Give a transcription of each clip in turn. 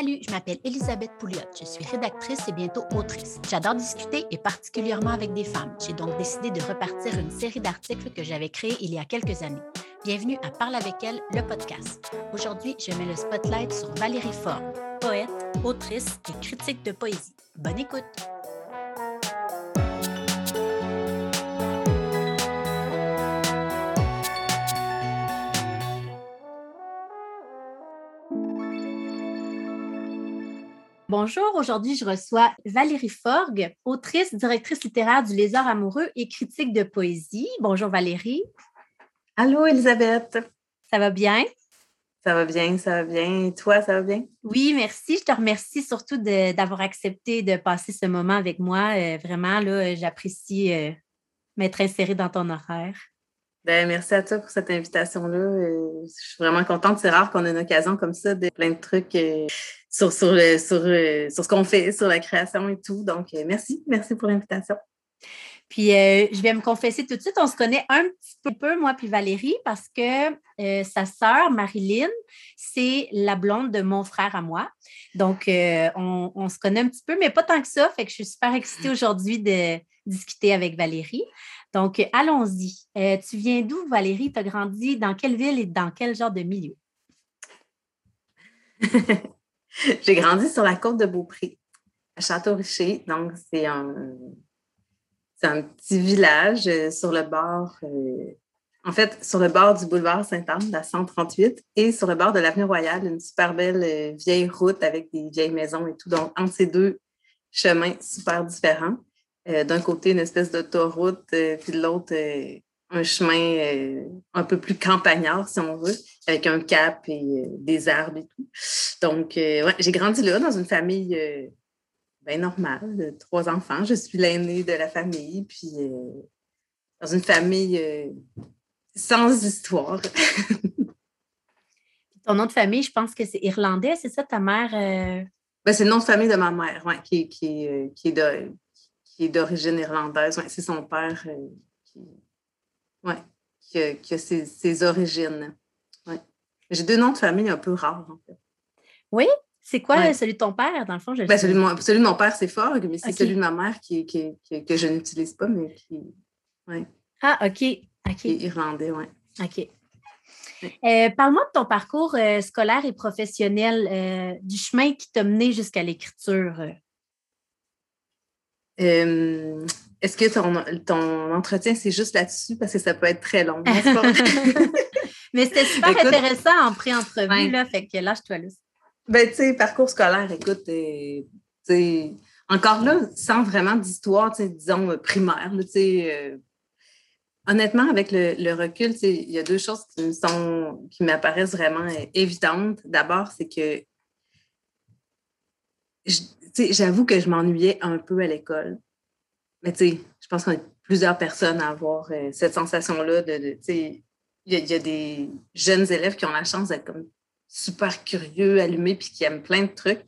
Salut, je m'appelle Elisabeth Pouliot. Je suis rédactrice et bientôt autrice. J'adore discuter et particulièrement avec des femmes. J'ai donc décidé de repartir une série d'articles que j'avais créés il y a quelques années. Bienvenue à Parle avec elle, le podcast. Aujourd'hui, je mets le spotlight sur Valérie Ford, poète, autrice et critique de poésie. Bonne écoute! Bonjour, aujourd'hui je reçois Valérie Forgue, autrice, directrice littéraire du Lézard amoureux et critique de poésie. Bonjour Valérie. Allô Elisabeth. Ça va bien? Ça va bien, ça va bien. Et toi, ça va bien? Oui, merci. Je te remercie surtout d'avoir accepté de passer ce moment avec moi. Euh, vraiment, là, j'apprécie euh, m'être insérée dans ton horaire. Ben, merci à toi pour cette invitation-là. Euh, je suis vraiment contente. C'est rare qu'on ait une occasion comme ça de plein de trucs sur, sur, sur, euh, sur ce qu'on fait, sur la création et tout. Donc, euh, merci, merci pour l'invitation. Puis, euh, je vais me confesser tout de suite, on se connaît un petit peu, moi puis Valérie, parce que sa sœur, Marilyn, c'est la blonde de mon frère à moi. Donc, on, on, se connaît un petit peu, mais pas tant que ça. Fait que je suis super excitée aujourd'hui de discuter avec Valérie. Donc, allons-y. tu viens d'où, Valérie? Tu as grandi dans quelle ville et dans quel genre de milieu? J'ai grandi sur la côte de Beaupré, à Château-Richer. Donc, c'est un, petit village euh, sur le bord, euh, en fait, sur le bord du boulevard Sainte-Anne, la 138, et sur le bord de l'avenue Royale, une super belle euh, vieille route avec des vieilles maisons et tout. Donc, entre ces deux chemins super différents. D'un côté, une espèce d'autoroute, puis de l'autre, un chemin euh, un peu plus campagnard, si on veut, avec un cap et euh, des arbres et tout. Donc, euh, ouais, j'ai grandi là dans une famille bien normale, de trois enfants. Je suis l'aînée de la famille, puis dans une famille sans histoire. Ton nom de famille, je pense que c'est irlandais, c'est ça, ta mère? Ben, c'est le nom de famille de ma mère, ouais, qui, qui, qui est d'origine irlandaise. Ouais, c'est son père qui oui, qui, a, ses, origines. Ouais. J'ai deux noms de famille un peu rares, en fait. Oui? C'est quoi celui de ton père, dans le fond? Ben, celui, de mon, celui, de mon, père, c'est fort, mais c'est celui de ma mère qui, qui, que je n'utilise pas, mais qui. Ouais. Ah, OK. Qui est irlandais, oui. OK. Euh, parle-moi de ton parcours euh, scolaire et professionnel, euh, du chemin qui t'a mené jusqu'à l'écriture. Est-ce que ton, ton entretien, c'est juste là-dessus? Parce que ça peut être très long. Mais c'était super intéressant en pré-entrevue, là. Fait que lâche-toi là. Ben, tu sais, parcours scolaire, écoute, euh, encore là, sans vraiment d'histoire, disons, euh, primaire, tu sais. Euh, honnêtement, avec le, le recul, il y a deux choses qui sont qui m'apparaissent vraiment évidentes. D'abord, c'est que j'avoue que je m'ennuyais un peu à l'école. Mais tu sais, je pense qu'on est plusieurs personnes à avoir euh, cette sensation-là de, il y, a des jeunes élèves qui ont la chance d'être comme super curieux, allumés, puis qui aiment plein de trucs.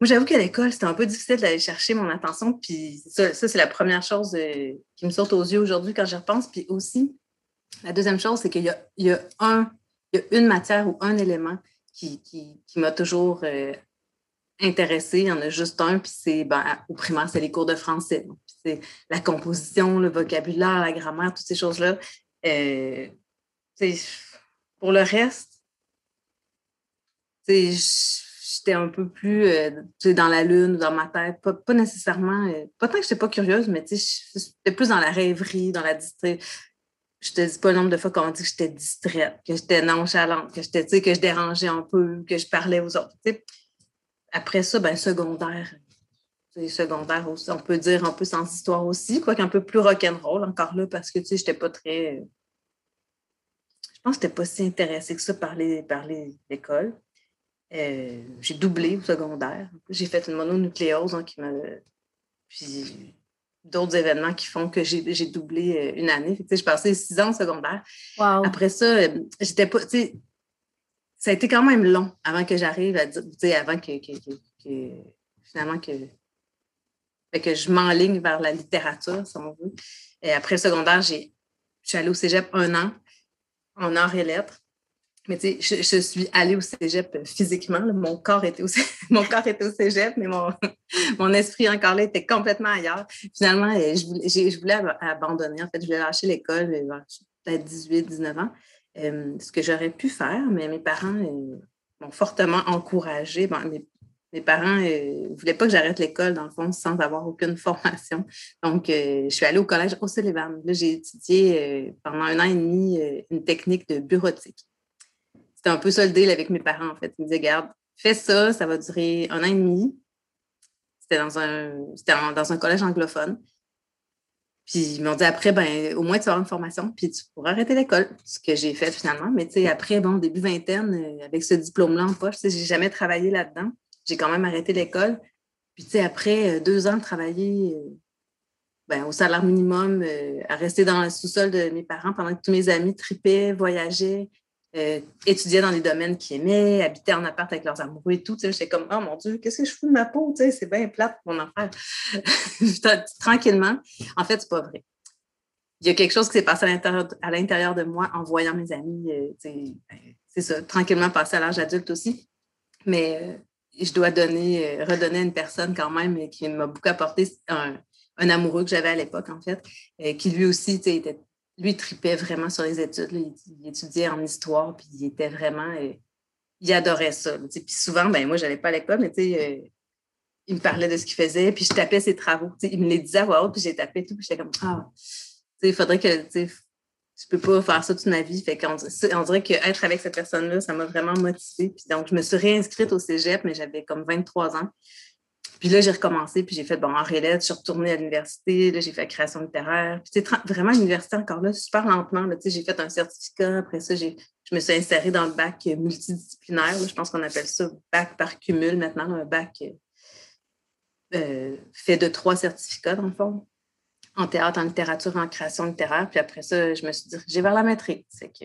Moi, j'avoue qu'à l'école, c'était un peu difficile d'aller chercher mon attention, puis ça, c'est la première chose euh, qui me saute aux yeux aujourd'hui quand j'y repense. Puis aussi, la deuxième chose, c'est qu'il y a, y a un, il y a une matière ou un élément qui, qui, qui m'a toujours euh, intéressé. Il y en a juste un, puis c'est ben, au primaire, c'est les cours de français. c'est la composition, le vocabulaire, la grammaire, toutes ces choses-là. Euh, pour le reste, j'étais un peu plus euh, dans la lune, dans ma tête. Pas, nécessairement, euh, pas tant que je n'étais pas curieuse, mais j'étais plus dans la rêverie, dans la distraite. Je te dis pas le nombre de fois qu'on dit que j'étais distraite, que j'étais nonchalante, que j'étais, que je dérangeais un peu, que je parlais aux autres. Après ça, ben, secondaire. Secondaire aussi, on peut dire un peu sans histoire aussi, quoique un peu plus rock'n'roll encore là, parce que tu sais, j'étais pas très. Je pense que j'étais pas si intéressée que ça par l'école. Euh, j'ai doublé au secondaire. J'ai fait une mononucléose hein, qui m'a. Puis d'autres événements qui font que j'ai doublé euh, une année. j'ai passé six ans au secondaire. Après ça, euh, j'étais pas ça a été quand même long avant que j'arrive à dire, avant que, finalement que, que je m'enligne vers la littérature, si on veut. Et après le secondaire, je suis allée au cégep un an en arts et lettres. mais tu sais, je, suis allée au cégep physiquement. Mon, corps était au, mon corps était au cégep, mais mon, mon esprit encore là était complètement ailleurs. Finalement, euh, je voulais, je voulais abandonner. En fait, je voulais lâcher l'école, peut-être 18, 19 ans. Euh, ce que j'aurais pu faire, mais mes parents m'ont fortement encouragée. Mes, parents ne voulaient pas que j'arrête l'école, dans le fond, sans avoir aucune formation. Donc, je suis allée au collège au Sullivan. Là, j'ai étudié pendant un an et demi une technique de bureautique c'était un peu ça le deal avec mes parents, en fait. Ils me disaient, garde, fais ça, ça va durer un an et demi. C'était dans un, dans un collège anglophone. Puis ils m'ont dit après, ben, au moins tu avoir une formation, puis tu pourras arrêter l'école, ce que j'ai fait finalement. Mais tu sais, après, bon, début vingtaine, euh, avec ce diplôme-là en poche, j'ai jamais travaillé là-dedans. J'ai quand même arrêté l'école. Puis tu sais, après euh, deux ans de travailler euh, ben, au salaire minimum, à rester dans le sous-sol de mes parents pendant que tous mes amis tripaient, voyageaient, euh, étudiaient dans les domaines qu'ils aimaient, habitaient en appart avec leurs amoureux et tout. J'étais comme, oh mon Dieu, qu'est-ce que je fous de ma peau? C'est bien plate, mon affaire. Tranquillement. En fait, c'est pas vrai. Il y a quelque chose qui s'est passé à l'intérieur de moi en voyant mes amis. Euh, ben, c'est ça, tranquillement passer à l'âge adulte aussi. Mais euh, je dois donner, redonner à une personne quand même qui m'a beaucoup apporté, un amoureux que j'avais à l'époque, en fait, qui lui aussi était lui, tripait vraiment sur les études. Il, étudiait en histoire, puis il était vraiment. Euh, il adorait ça. puis souvent, ben moi, je n'allais pas à l'école, mais euh, il me parlait de ce qu'il faisait, puis je tapais ses travaux. Il me les disait à voix haute, puis j'ai tapé tout, puis j'étais comme Ah, il faudrait que. Je peux pas faire ça toute ma vie. Fait on dirait qu'être avec cette personne-là, ça m'a vraiment motivée. Puis donc, je me suis réinscrite au cégep, mais j'avais comme 23 ans. Puis là, j'ai recommencé, puis j'ai fait, bon, en relais, je suis retournée à l'université, là, j'ai fait création littéraire. Puis c'est vraiment l'université encore là, super lentement. Là, j'ai fait un certificat, après ça, j'ai, je me suis insérée dans le bac multidisciplinaire. je pense qu'on appelle ça bac par cumul maintenant, un bac euh, fait de trois certificats, dans le fond, en théâtre, en littérature, en création littéraire. Puis après ça, je me suis dirigée vers la maîtrise. C'est que...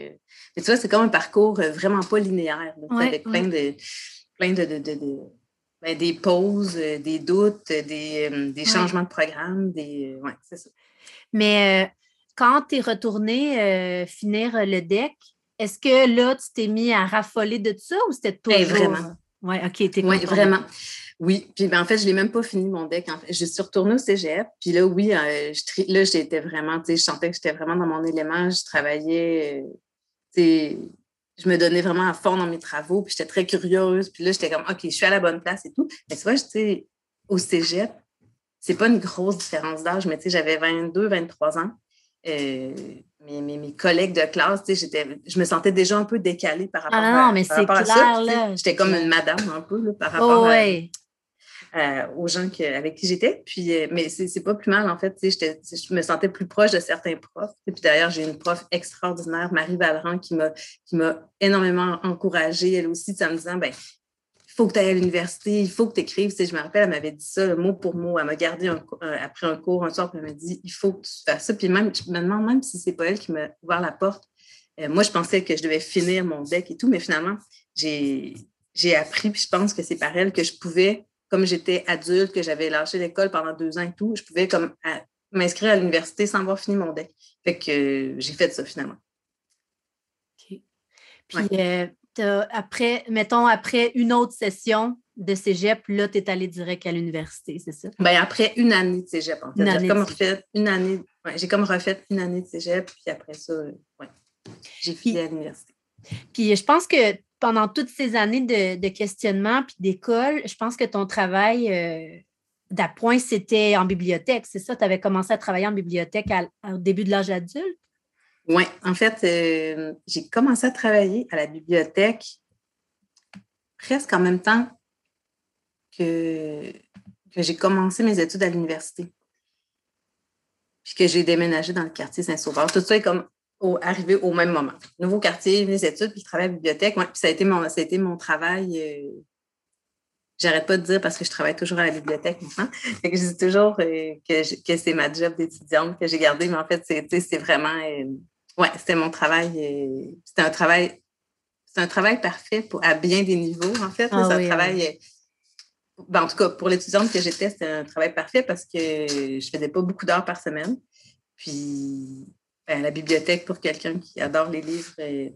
Mais tu vois, c'est comme un parcours euh, vraiment pas linéaire, avec plein de... Plein de, de, de ben, des pauses, euh, des doutes, des, euh, des changements de programme, des. Ouais, c'est ça. Mais euh, quand tu es retourné finir le deck, est-ce que là, tu t'es mis à raffoler de ça ou c'était ben, toujours. vraiment. Oui, OK, t'es Oui, vraiment. Oui, puis ben, en fait, je ne l'ai même pas fini mon deck. En fait. Je suis retournée au cégep, puis là, oui, je, là, j'étais vraiment, tu sais, je sentais que j'étais vraiment dans mon élément. Je travaillais, tu sais, je me donnais vraiment à fond dans mes travaux, puis j'étais très curieuse. Puis là, j'étais comme, OK, je suis à la bonne place et tout. Mais tu vois, tu sais, au cégep, c'est pas une grosse différence d'âge, mais tu sais, j'avais 22, 23 ans. Euh, mes, mes, collègues de classe, tu sais, je me sentais déjà un peu décalée par rapport ah non, mais c'est clair, là. J'étais comme une madame un peu par rapport à, euh, aux gens avec qui j'étais. Puis, euh, mais c'est pas plus mal, en fait. Je me sentais plus proche de certains profs. Et puis d'ailleurs, j'ai une prof extraordinaire, Marie Valran, qui m'a énormément encouragée, elle aussi, en me disant, ben il faut que tu ailles à l'université, il faut que tu écrives. je me rappelle, elle m'avait dit ça mot pour mot. Elle m'a gardé après un cours un soir, puis elle m'a dit il faut que tu fasses ça. Puis même, je me demande même si c'est pas elle qui m'a ouvert la porte. Euh, moi, je pensais que je devais finir mon deck et tout, mais finalement, j'ai appris, puis je pense que c'est par elle que je pouvais comme j'étais adulte, que j'avais lâché l'école pendant deux ans et tout, je pouvais comme m'inscrire à l'université sans avoir fini mon deck. Fait que euh, j'ai fait ça finalement. OK. Puis euh, après, mettons, après une autre session de cégep, là, tu es allé direct à l'université, c'est ça? Bien, après une année de cégep, en fait. J'ai comme refait une année, j'ai comme refait une année de cégep, puis après ça, ouais, j'ai fini à l'université. Puis je pense que pendant toutes ces années de, questionnement puis d'école, je pense que ton travail euh, d'appoint, c'était en bibliothèque, c'est ça? Tu avais commencé à travailler en bibliothèque au début de l'âge adulte? Oui, en fait, euh, j'ai commencé à travailler à la bibliothèque presque en même temps que, que j'ai commencé mes études à l'université. Puis que j'ai déménagé dans le quartier Saint-Sauveur. Tout ça est comme arrivé au même moment. Nouveau quartier, les études, puis je travaille à la bibliothèque. puis ça a été mon, ça a été mon travail. Euh, j'arrête pas de dire parce que je travaille toujours à la bibliothèque maintenant. je dis toujours euh, que, que c'est ma job d'étudiante que j'ai gardé, mais en fait, c'est vraiment. Euh, ouais, c'était mon travail. c'était un travail. C'est un travail parfait pour, à bien des niveaux, en fait. Ah c'est un travail. Ben, en tout cas, pour l'étudiante que j'étais, c'était un travail parfait parce que je faisais pas beaucoup d'heures par semaine. Puis ben, la bibliothèque pour quelqu'un qui adore les livres, euh,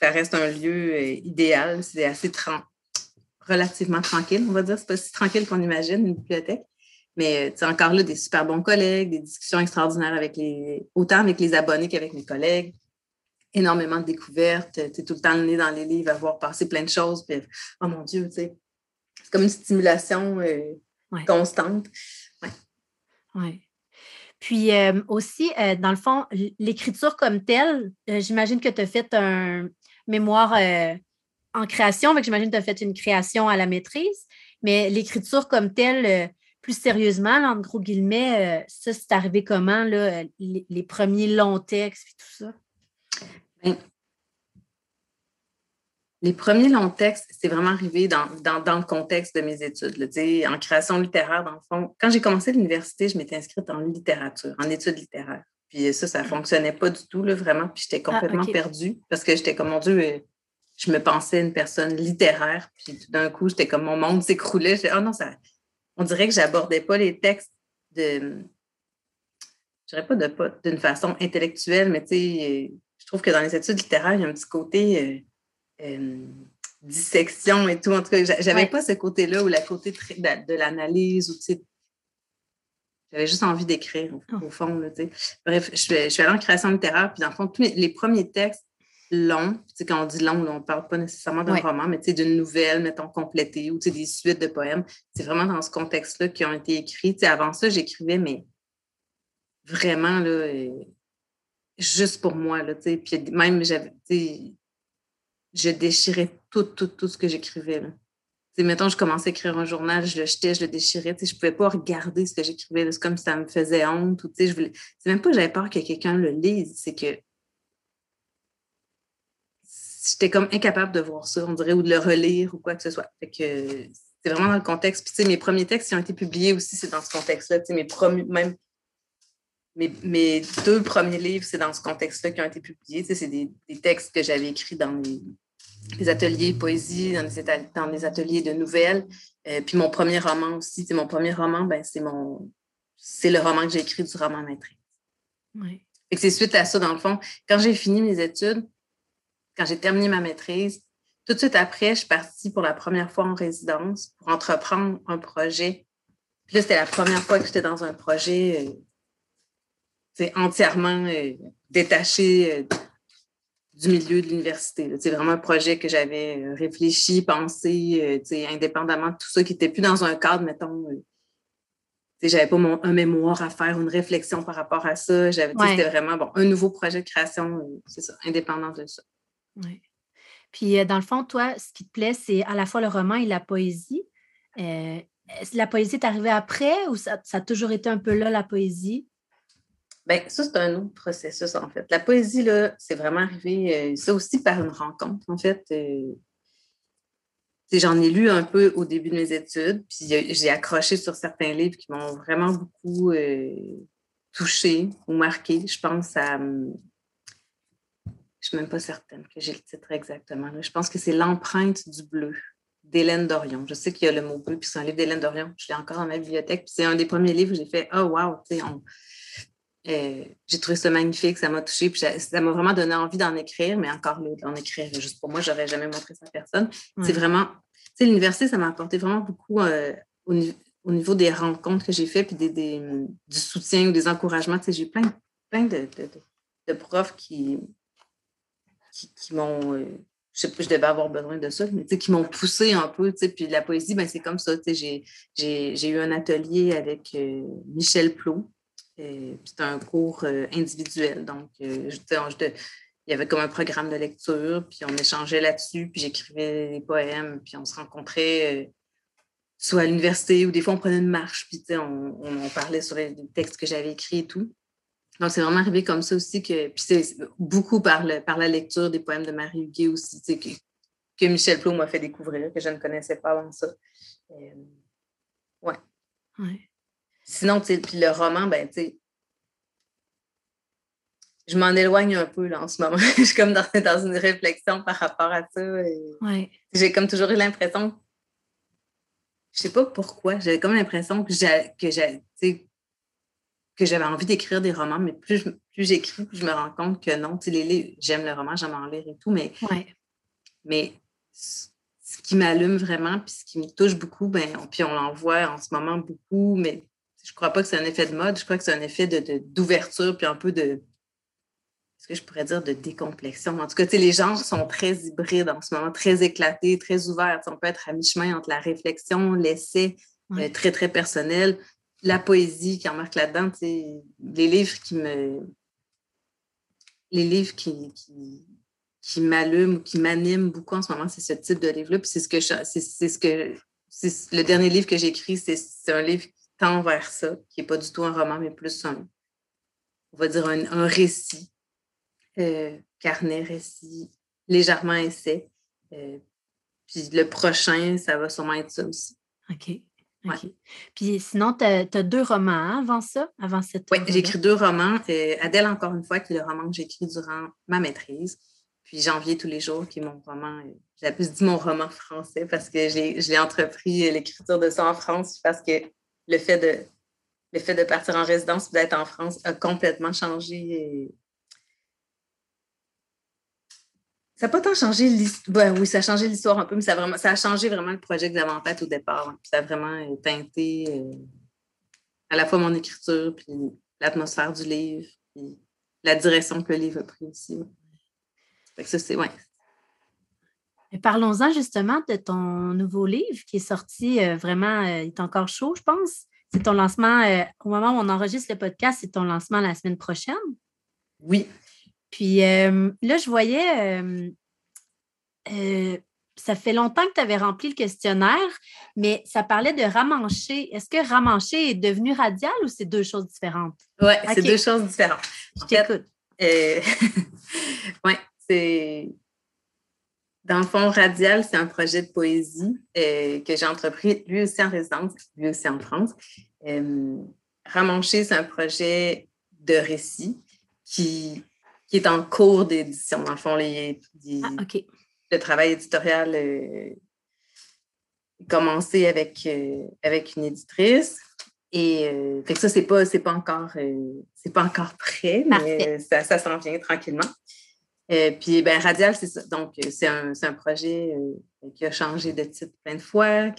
ça reste un lieu euh, idéal. C'est assez relativement tranquille, on va dire. C'est pas si tranquille qu'on imagine, une bibliothèque. Mais c'est encore là des super bons collègues, des discussions extraordinaires avec les, autant avec les abonnés qu'avec mes collègues. Énormément de découvertes. Tu tout le temps le nez dans les livres, à voir passer plein de choses. Puis, oh mon Dieu. C'est comme une stimulation euh, constante. Oui. Ouais. Puis euh, aussi, euh, dans le fond, l'écriture comme telle, j'imagine que tu as fait un mémoire en création, j'imagine que tu as fait une création à la maîtrise, mais l'écriture comme telle, plus sérieusement, en gros guillemets, ça, c'est arrivé comment, là, les, premiers longs textes et tout ça? Ben, les premiers longs textes, c'est vraiment arrivé dans, le contexte de mes études. en création littéraire, dans le fond. Quand j'ai commencé l'université, je m'étais inscrite en littérature, en études littéraires. Puis ça, ça ne fonctionnait pas du tout, là, vraiment. Puis j'étais ah, complètement perdue parce que j'étais comme, mon Dieu, euh, je me pensais une personne littéraire. Puis tout d'un coup, j'étais comme, mon monde s'écroulait. oh non, ça, on dirait que j'abordais pas les textes de, je dirais pas d'une façon intellectuelle, mais tu sais, je trouve que dans les études littéraires, il y a un petit côté euh, dissection et tout. En tout cas, j'avais pas ce côté-là ou la côté de, l'analyse ou j'avais juste envie d'écrire au, ah. fond. Bref, je suis, je suis, allée en création littéraire, puis dans le fond, tous les, premiers textes longs, quand on dit long, on ne parle pas nécessairement d'un roman, mais d'une nouvelle, mettons, complétée ou des suites de poèmes. C'est vraiment dans ce contexte-là qui ont été écrits. avant ça, j'écrivais, mais vraiment, là, euh, juste pour moi. Là, puis même, j'avais, je déchirais tout, tout, tout ce que j'écrivais. Mettons, je commençais à écrire un journal, je le jetais, je le déchirais. Je ne pouvais pas regarder ce que j'écrivais. C'est comme si ça me faisait honte. je voulais... C'est même pas que j'avais peur que quelqu'un le lise, c'est que j'étais comme incapable de voir ça, on dirait, ou de le relire ou quoi que ce soit. Fait que c'est vraiment dans le contexte. Puis, mes premiers textes qui ont été publiés aussi, c'est dans ce contexte-là. Mes premiers, même mes, deux premiers livres, c'est dans ce contexte-là qui ont été publiés. C'est des, des, textes que j'avais écrits dans les, des ateliers poésie, dans des, dans des ateliers de nouvelles. Euh, puis mon premier roman aussi, mon premier roman, ben, c'est mon c'est le roman que j'ai écrit du roman maîtrise. Oui. c'est suite à ça, dans le fond, quand j'ai fini mes études, quand j'ai terminé ma maîtrise, tout de suite après, je suis partie pour la première fois en résidence pour entreprendre un projet. Puis là, c'était la première fois que j'étais dans un projet c'est euh, entièrement euh, détaché du milieu de l'université. C'est vraiment un projet que j'avais euh, réfléchi, pensé, euh, indépendamment de tout ça, qui n'était plus dans un cadre, mettons. Euh, j'avais pas mon, un mémoire à faire, une réflexion par rapport à ça. J'avais, C'était vraiment bon, un nouveau projet de création, c'est ça, indépendant de ça. Oui. Puis, dans le fond, toi, ce qui te plaît, c'est à la fois le roman et la poésie. la poésie est arrivée après ou ça, ça, a toujours été un peu là, la poésie? Bien, ça, c'est un autre processus, en fait. La poésie, là, c'est vraiment arrivé, euh, ça aussi par une rencontre, en fait. Euh, j'en ai lu un peu au début de mes études, puis j'ai accroché sur certains livres qui m'ont vraiment beaucoup euh, touché ou marqué. Je pense à. Hum, je ne suis même pas certaine que j'ai le titre exactement. Je pense que c'est L'empreinte du bleu d'Hélène Dorion. Je sais qu'il y a le mot bleu, puis c'est un livre d'Hélène Dorion. Je l'ai encore dans ma bibliothèque. Puis c'est un des premiers livres où j'ai fait Oh, wow, on euh, j'ai trouvé ça magnifique, ça m'a touché, puis ça m'a vraiment donné envie d'en écrire, mais encore là, d'en écrire juste pour moi, j'aurais jamais montré ça à personne. C'est vraiment, tu sais, l'université, ça m'a apporté vraiment beaucoup euh, au, niveau des rencontres que j'ai faites, puis des, du soutien ou des encouragements. Tu sais, j'ai plein, plein de, de, profs qui, qui, m'ont. Euh, je sais pas, je devais avoir besoin de ça, mais qui m'ont poussé un peu. Puis la poésie, ben, c'est comme ça. J'ai eu un atelier avec Michel Plot, c'était un cours euh, individuel. Donc, euh, il y avait comme un programme de lecture, puis on échangeait là-dessus, puis j'écrivais des poèmes, puis on se rencontrait euh, soit à l'université ou des fois on prenait une marche, puis on, parlait sur les textes que j'avais écrits et tout. Donc, c'est vraiment arrivé comme ça aussi que. Puis c'est beaucoup par, le, par la lecture des poèmes de Marie Huguet aussi, que, que Michel Plot m'a fait découvrir, que je ne connaissais pas avant ça. ouais. Ouais. Sinon, puis le roman, ben, tu sais, je m'en éloigne un peu là, en ce moment. je suis comme dans, dans, une réflexion par rapport à ça. J'ai comme toujours eu l'impression, je sais pas pourquoi, j'avais comme l'impression que j'ai, que j'avais envie d'écrire des romans, mais plus, plus j'écris, plus je me rends compte que non. Tu j'aime le roman, j'aime en lire et tout, mais, mais ce qui m'allume vraiment, puis ce qui me touche beaucoup, ben, puis on l'en voit en ce moment beaucoup, mais je crois pas que c'est un effet de mode, je crois que c'est un effet d'ouverture, de, puis un peu de, ce que je pourrais dire, de décomplexion. En tout cas, les genres sont très hybrides en ce moment, très éclatés, très ouverts. on peut être à mi-chemin entre la réflexion, l'essai, euh, très, très personnel, la poésie qui embarque là-dedans, les livres qui me. Les livres qui, qui m'allume ou qui m'anime beaucoup en ce moment, c'est ce type de livre-là. Puis c'est ce que c'est ce que le dernier livre que j'ai écrit, c'est un livre qui tend vers ça, qui n'est pas du tout un roman, mais plus un, on va dire un, récit, euh, carnet, récit, légèrement essai. Euh, puis le prochain, ça va sûrement être ça aussi. OK. Puis sinon, tu as, deux romans hein, avant ça, avant cette. Oui, j'ai écrit deux romans. Euh, Adèle, encore une fois, qui est le roman que j'ai écrit durant ma maîtrise. Puis Janvier tous les jours, qui est mon roman. J'ai plus dit mon roman français parce que j'ai entrepris l'écriture de ça en France parce que le fait de, le fait de partir en résidence ou d'être en France a complètement changé. Ça n'a pas tant changé l'histoire. Ben oui, ça a changé l'histoire un peu, mais ça a, vraiment, ça a changé vraiment le projet que j'avais en tête au départ. Puis ça a vraiment euh, teinté euh, à la fois mon écriture, puis l'atmosphère du livre, puis la direction que le livre a pris aussi ça, c'est, ouais. Parlons-en justement de ton nouveau livre qui est sorti euh, vraiment, euh, il est encore chaud, je pense. C'est ton lancement, euh, au moment où on enregistre le podcast, c'est ton lancement la semaine prochaine. Oui. Puis là, je voyais, ça fait longtemps que tu avais rempli le questionnaire, mais ça parlait de ramancher. Est-ce que ramancher est devenu radial ou c'est deux choses différentes? Oui, c'est deux choses différentes. Je t'écoute. oui, c'est. Dans le fond, Radial, c'est un projet de poésie euh, que j'ai entrepris, lui aussi en résidence, lui aussi en France. Euh, Ramanché, c'est un projet de récit qui, qui est en cours d'édition. Dans le fond, les, ah, le travail éditorial euh, commencé avec, euh, avec une éditrice. Et fait que ça, c'est pas, pas encore c'est pas encore prêt, mais ça, ça s'en vient tranquillement. Euh, puis, ben, Radial, c'est ça. Donc, euh, c'est un, un, projet euh, qui a changé de titre plein de fois,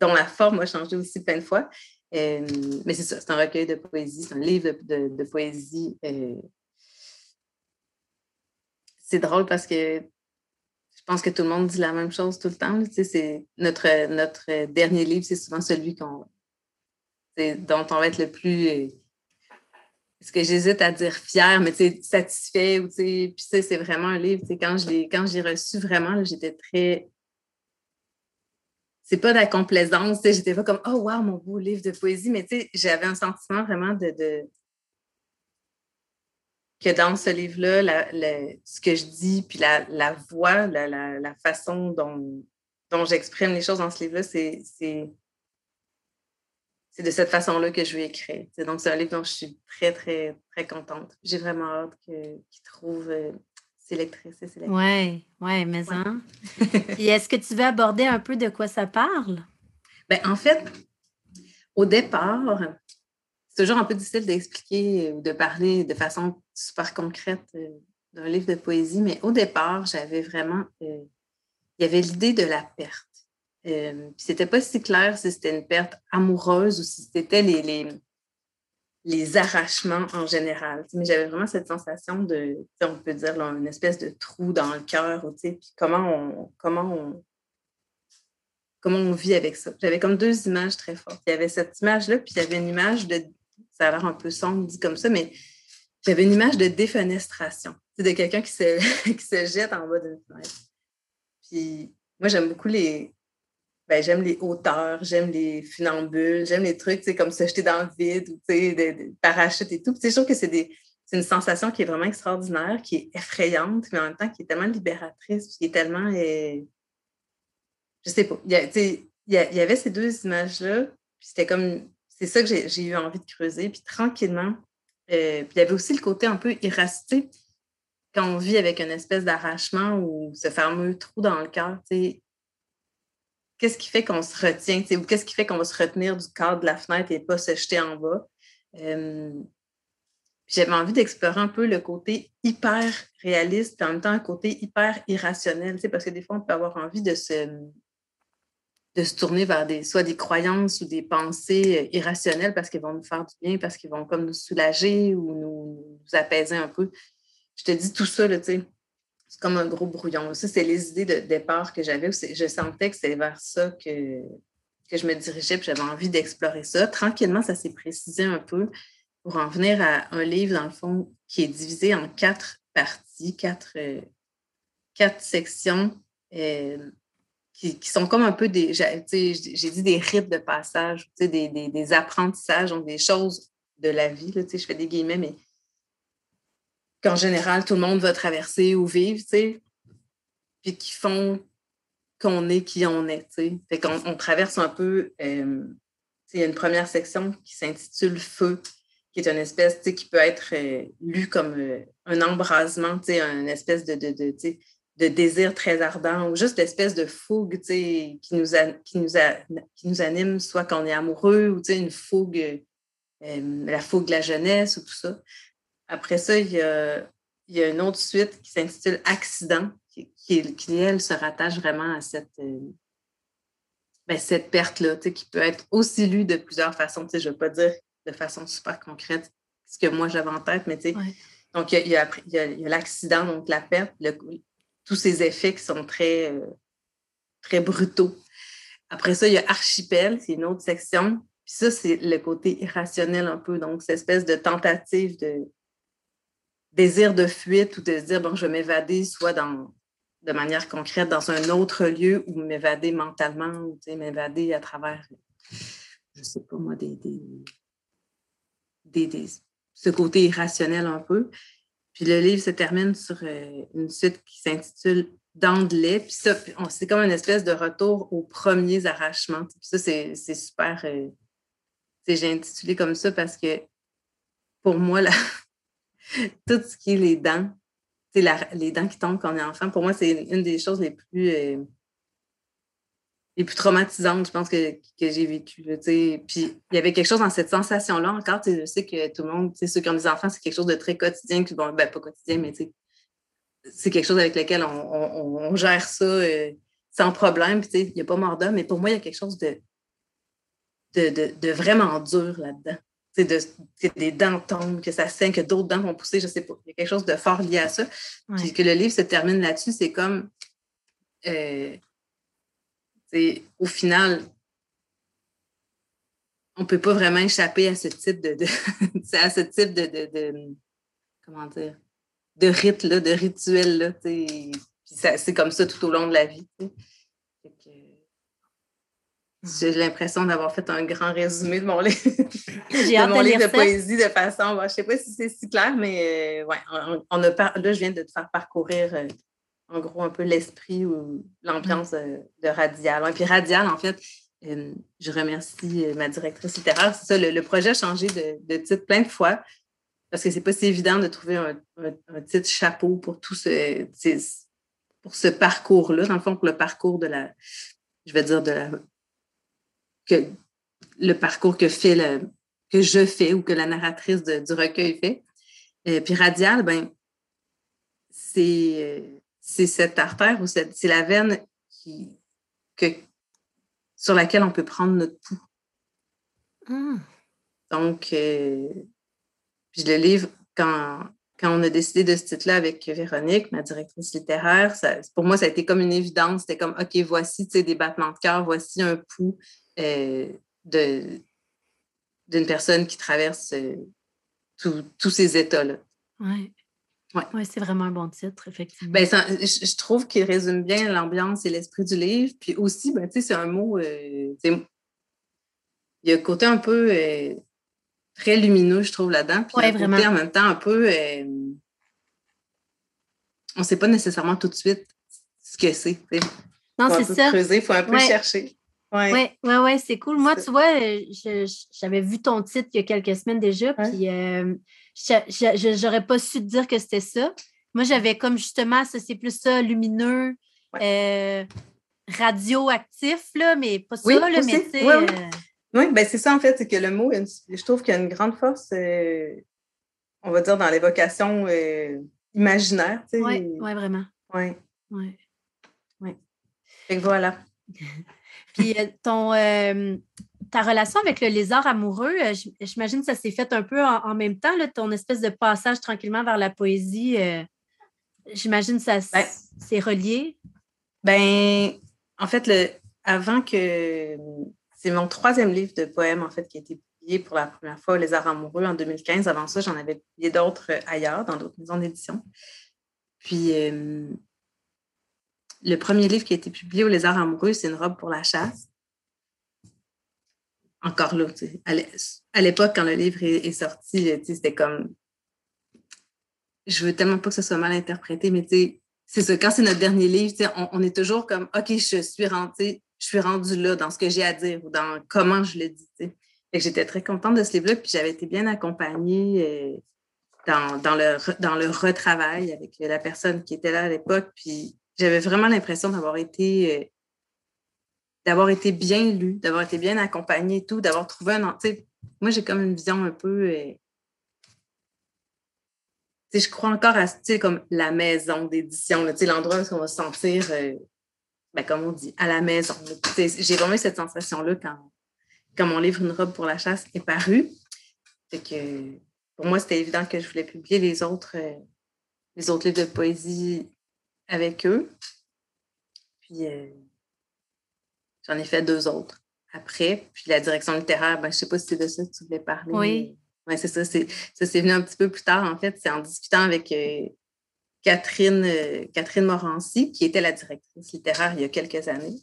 dont la forme a changé aussi plein de fois. mais c'est ça, c'est un recueil de poésie, c'est un livre de, de, poésie. c'est drôle parce que je pense que tout le monde dit la même chose tout le temps. Notre, notre dernier livre, c'est souvent celui qu'on, dont on va être le plus ce que j'hésite à dire fier, mais satisfait. Ou, puis c'est vraiment un livre. Quand je l'ai quand j'ai reçu vraiment, j'étais très. C'est pas de la complaisance, j'étais pas comme Oh wow, mon beau livre de poésie, mais j'avais un sentiment vraiment de, de, que dans ce livre-là, ce que je dis, puis la, la voix, la, la, façon dont, dont j'exprime les choses dans ce livre-là, c'est c'est de cette façon-là que je vais écrire. donc, c'est un livre dont je suis très, très, très contente. J'ai vraiment hâte qu'il trouve euh, ses lectrices et ses lecteurs. Oui, oui, mais hein. et est-ce que tu veux aborder un peu de quoi ça parle? Bien, en fait, au départ, c'est toujours un peu difficile d'expliquer ou de parler de façon super concrète euh, d'un livre de poésie, mais au départ, j'avais vraiment. Euh, il y avait l'idée de la perte. Euh, c'était pas si clair si c'était une perte amoureuse ou si c'était les, les, les, arrachements en général. Mais j'avais vraiment cette sensation de, on peut dire, une espèce de trou dans le cœur, puis comment on, comment on, comment on vit avec ça. J'avais comme deux images très fortes. Il y avait cette image-là, puis il y avait une image de, ça a l'air un peu sombre dit comme ça, mais j'avais une image de défenestration. C'est de quelqu'un qui se, qui se jette en bas d'une fenêtre. Puis moi, j'aime beaucoup les, ben, j'aime les hauteurs, j'aime les funambules, j'aime les trucs, comme se jeter dans le vide ou des, des parachutes et tout. je trouve que c'est une sensation qui est vraiment extraordinaire, qui est effrayante, mais en même temps qui est tellement libératrice, qui est tellement. Euh, je sais pas. Il y, avait ces deux images-là, puis c'était comme. C'est ça que j'ai eu envie de creuser, puis tranquillement. Euh, puis il y avait aussi le côté un peu irracité quand on vit avec une espèce d'arrachement ou ce fameux trou dans le cœur, qu'est-ce qui fait qu'on se retient, ou qu'est-ce qui fait qu'on va se retenir du cadre de la fenêtre et pas se jeter en bas. j'avais envie d'explorer un peu le côté hyper réaliste, et en même temps un côté hyper irrationnel, parce que des fois, on peut avoir envie de se, de se tourner vers des, soit des croyances ou des pensées euh, irrationnelles parce qu'ils vont nous faire du bien, parce qu'ils vont comme nous soulager ou nous, apaiser un peu. Je te dis tout ça, tu sais, c'est comme un gros brouillon. Ça, c'est les idées de départ que j'avais. Je sentais que c'était vers ça que, que je me dirigeais, puis j'avais envie d'explorer ça. Tranquillement, ça s'est précisé un peu pour en venir à un livre, dans le fond, qui est divisé en quatre parties, quatre, euh, quatre sections. Euh, qui, sont comme un peu des, j'ai dit des rites de passage, des, des, apprentissages, donc des choses de la vie, je fais des guillemets, mais qu'en général, tout le monde va traverser ou vivre, puis qui font qu'on est qui on est. Fait qu'on on traverse un peu, euh, il y a une première section qui s'intitule Feu, qui est une espèce qui peut être euh, lu comme euh, un embrasement, une espèce de, de, de de désir très ardent ou juste l'espèce de fougue qui nous, qui, nous qui nous anime, soit quand on est amoureux ou une fougue, euh, la fougue de la jeunesse ou tout ça. Après ça, il y a, il y a une autre suite qui s'intitule Accident, qui, qui, elle, se rattache vraiment à cette, euh, ben, cette perte-là, qui peut être aussi lue de plusieurs façons. Je ne veux pas dire de façon super concrète ce que moi j'avais en tête, mais donc il y a, l'accident, donc la perte, le, tous ces effets qui sont très, euh, très brutaux. Après ça, il y a archipel, c'est une autre section. Puis ça, c'est le côté irrationnel un peu. Donc, cette espèce de tentative de désir de fuite ou de se dire, bon, je vais m'évader soit dans, de manière concrète dans un autre lieu ou m'évader mentalement ou m'évader à travers, je ne sais pas moi, des, des, des, ce côté irrationnel un peu. Puis le livre se termine sur euh, une suite qui s'intitule D'Andelais. Puis ça, c'est comme une espèce de retour aux premiers arrachements. Puis ça, c'est super. Euh, j'ai intitulé comme ça parce que pour moi, là, tout ce qui est les dents, les dents qui tombent quand on est enfant, pour moi, c'est une, des choses les plus. Euh, les plus traumatisantes, je pense, que, que j'ai vécues. Puis il y avait quelque chose dans cette sensation-là encore. Je sais que tout le monde, ceux qui ont des enfants, c'est quelque chose de très quotidien, bon, ben, pas quotidien, mais c'est quelque chose avec lequel on, gère ça euh, sans problème. Il n'y a pas mort d'homme, mais pour moi, il y a quelque chose de, de, de, vraiment dur là-dedans. De, que des dents tombent, que ça saigne, que d'autres dents vont pousser, je ne sais pas. Il y a quelque chose de fort lié à ça. Puis que le livre se termine là-dessus, c'est comme. Euh, au final, on ne peut pas vraiment échapper à ce type de, à ce type de, comment dire de rite là, de rituel là, c'est comme ça tout au long de la vie. J'ai l'impression d'avoir fait un grand résumé de mon livre, de mon livre de poésie de façon, je ne sais pas si c'est si clair, mais euh, ouais, on, a là, je viens de te faire parcourir euh, en gros, un peu l'esprit ou l'ambiance de, Radial. Et puis Radial, en fait, euh, je remercie ma directrice littéraire. C'est ça, le, projet a changé de, titre plein de fois parce que c'est pas si évident de trouver un, titre chapeau pour tout ce, pour ce parcours-là. Dans le fond, pour le parcours de la, je vais dire de la, que le parcours que fait le, que je fais ou que la narratrice du recueil fait. Euh, puis Radial, ben, c'est c'est cette artère ou c'est la veine qui, que, sur laquelle on peut prendre notre pouls. Ah. Donc, euh, puis le livre, quand, quand on a décidé de ce titre-là avec Véronique, ma directrice littéraire, pour moi, ça a été comme une évidence. C'était comme, OK, voici des battements de cœur, voici un pouls d'une personne qui traverse euh, tous ces états-là. Oui. Oui, c'est vraiment un bon titre, effectivement. Ben, je, trouve qu'il résume bien l'ambiance et l'esprit du livre. Puis aussi, ben, c'est un mot. Euh, il y a un côté un peu euh, très lumineux, je trouve, là-dedans. Puis côté en même temps un peu. Euh, on ne sait pas nécessairement tout de suite ce que c'est. Non, c'est ça. il faut un peu chercher. Oui, ouais, ouais, ouais c'est cool. Moi, tu vois, j'avais vu ton titre il y a quelques semaines déjà, puis je n'aurais pas su te dire que c'était ça. Moi, j'avais comme justement, ça, c'est plus ça, lumineux, euh, radioactif, là, mais pas ça, là, mais sais. Euh, Oui, ben c'est ça en fait, c'est que le mot, je trouve qu'il y a une grande force, euh, on va dire, dans l'évocation euh, imaginaire. Oui, ouais, vraiment. Oui. Oui. Oui. Fait que voilà. Puis euh, ton, ta relation avec le lézard amoureux, j'imagine que ça s'est fait un peu en, même temps, là, ton espèce de passage tranquillement vers la poésie. j'imagine que ça ben c'est relié? Ben, en fait, le, avant que c'est mon troisième livre de poèmes, en fait, qui a été publié pour la première fois, Les Arts amoureux, en 2015. Avant ça, j'en avais publié d'autres euh, ailleurs, dans d'autres maisons d'édition. Puis, euh, le premier livre qui a été publié au Arts amoureux, c'est Une robe pour la chasse. Encore là, à l'époque, quand le livre est, sorti, c'était comme. Je veux tellement pas que ce soit mal interprété, mais c'est ça. Quand c'est notre dernier livre, on, on, est toujours comme OK, je suis rentrée je suis rendue là dans ce que j'ai à dire ou dans comment je le dis. J'étais très contente de ce livre-là, puis j'avais été bien accompagnée euh, dans, le, dans le retravail avec la personne qui était là à l'époque. Puis j'avais vraiment l'impression d'avoir été euh, d'avoir été bien lue, d'avoir été bien accompagnée et tout, d'avoir trouvé un. Moi, j'ai comme une vision un peu. Euh, je crois encore à comme la maison d'édition, l'endroit où on va se sentir ben, comme on dit, à la maison. J'ai vraiment eu cette sensation-là quand, quand mon livre Une robe pour la chasse est paru. que pour moi, c'était évident que je voulais publier les autres, euh, les autres livres de poésie avec eux. Puis euh, j'en ai fait deux autres après. Puis la direction littéraire, ben, je ne sais pas si c'est de ça que tu voulais parler. Oui. C'est ça. C'est, ça, c'est venu un petit peu plus tard, en fait. C'est en discutant avec euh, Catherine, euh, Catherine Morancy, qui était la directrice littéraire il y a quelques années,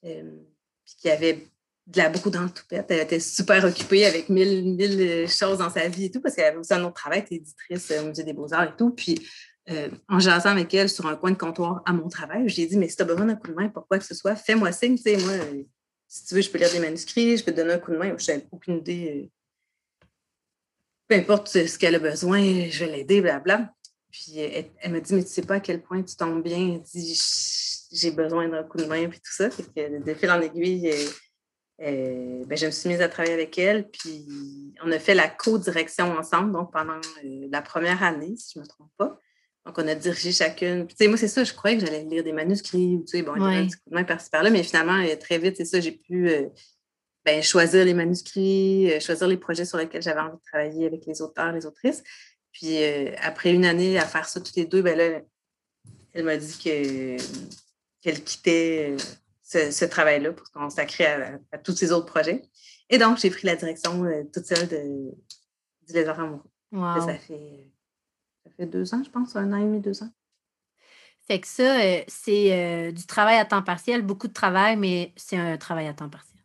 puis qui avait de la beaucoup dans le toupette. Elle était super occupée avec mille, mille choses dans sa vie et tout, parce qu'elle avait aussi un autre travail, elle éditrice au Musée des Beaux-Arts et tout. Puis, en jasant avec elle sur un coin de comptoir à mon travail, je lui ai dit Mais si tu as besoin d'un coup de main pour quoi que ce soit, fais-moi signe. Tu sais, moi, si tu veux, je peux lire des manuscrits, je peux te donner un coup de main. Je n'ai aucune idée. peu importe ce qu'elle a besoin, je vais l'aider, blabla. Puis elle, m'a dit, mais tu sais pas à quel point tu tombes bien. Elle dit, j'ai besoin d'un coup de main, puis tout ça. Fait que de fil en aiguille, ben, je me suis mise à travailler avec elle. Puis on a fait la co-direction ensemble, donc pendant euh, la première année, si je ne me trompe pas. Donc, on a dirigé chacune. Puis, tu sais, moi, c'est ça, je croyais que j'allais lire des manuscrits, tu sais, bon, il y a un petit coup de main par-ci par-là, mais finalement, euh, très vite, c'est ça, j'ai pu euh, ben, choisir les manuscrits, choisir les projets sur lesquels j'avais envie de travailler avec les auteurs, les autrices. Puis euh, après une année à faire ça toutes les deux, ben là, elle m'a dit qu'elle quittait euh, ce, travail-là pour se consacrer à, tous ses autres projets. Et donc, j'ai pris la direction euh, toute seule de, du Lézard amoureux. Ça, fait, fait deux ans, je pense, un an et demi, deux ans. Fait que ça, c'est du travail à temps partiel, beaucoup de travail, mais c'est un travail à temps partiel.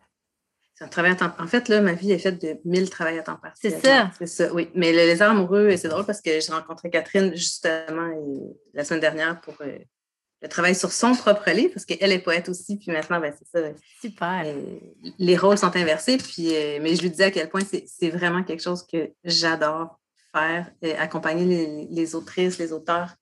C'est un travail à temps En fait, là, ma vie est faite de mille travails à temps partiel. C'est ça. C'est ça, oui. Mais le lézard amoureux, c'est drôle parce que j'ai rencontré Catherine justement la semaine dernière pour euh, le travail sur son propre livre, parce qu'elle est poète aussi, puis maintenant, ben, c'est ça. Super. Euh, les rôles sont inversés, puis, euh, mais je lui disais à quel point c'est vraiment quelque chose que j'adore faire, accompagner les, autrices, les auteurs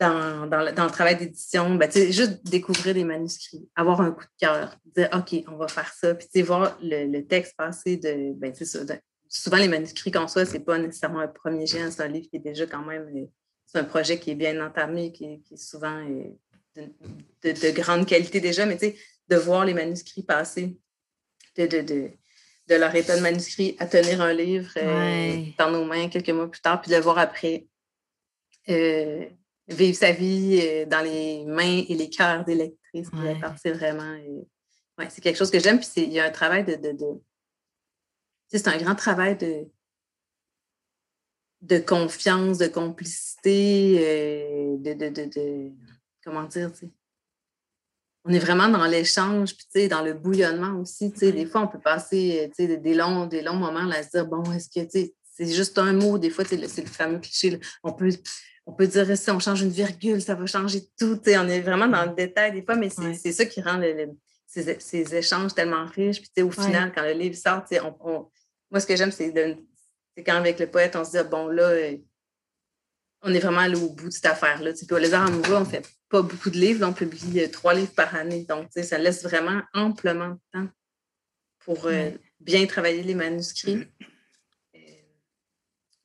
dans, dans, le, travail d'édition, ben, juste découvrir des manuscrits, avoir un coup de cœur, dire OK, on va faire ça, puis voir le, texte passer de. Ben, souvent, les manuscrits qu'on soit, ce n'est pas nécessairement un premier jet, c'est un livre qui est déjà quand même. Euh, c'est un projet qui est bien entamé, qui, est souvent euh, de, de, grande qualité déjà, mais de voir les manuscrits passer de, de, de, leur état de manuscrit à tenir un livre euh, dans nos mains quelques mois plus tard, puis de le voir après vivre sa vie euh, dans les mains et les cœurs des lectrices. C'est vraiment. Euh, ouais, c'est quelque chose que j'aime. Puis il y a un travail de. de, c'est un grand travail de, de confiance, de complicité, euh, de, de, Comment dire, tu sais. On est vraiment dans l'échange, puis dans le bouillonnement aussi. Sais, Des fois, on peut passer tu sais, des, longs, des longs moments à se dire, bon, est-ce que, tu sais, c'est juste un mot, des fois, c'est le, le, fameux cliché. On peut on peut dire si on change une virgule, ça va changer tout. on est vraiment dans le détail des fois, mais c'est ça qui rend ces, échanges tellement riches. Puis au final, quand le livre sort, moi, ce que j'aime, c'est quand avec le poète, on se dit, bon, là, euh, on est vraiment allé au bout de cette affaire-là. Puis Les Arts amoureux, on ne fait pas beaucoup de livres, on publie euh, trois livres par année. Donc, ça laisse vraiment amplement de temps pour euh, bien travailler les manuscrits.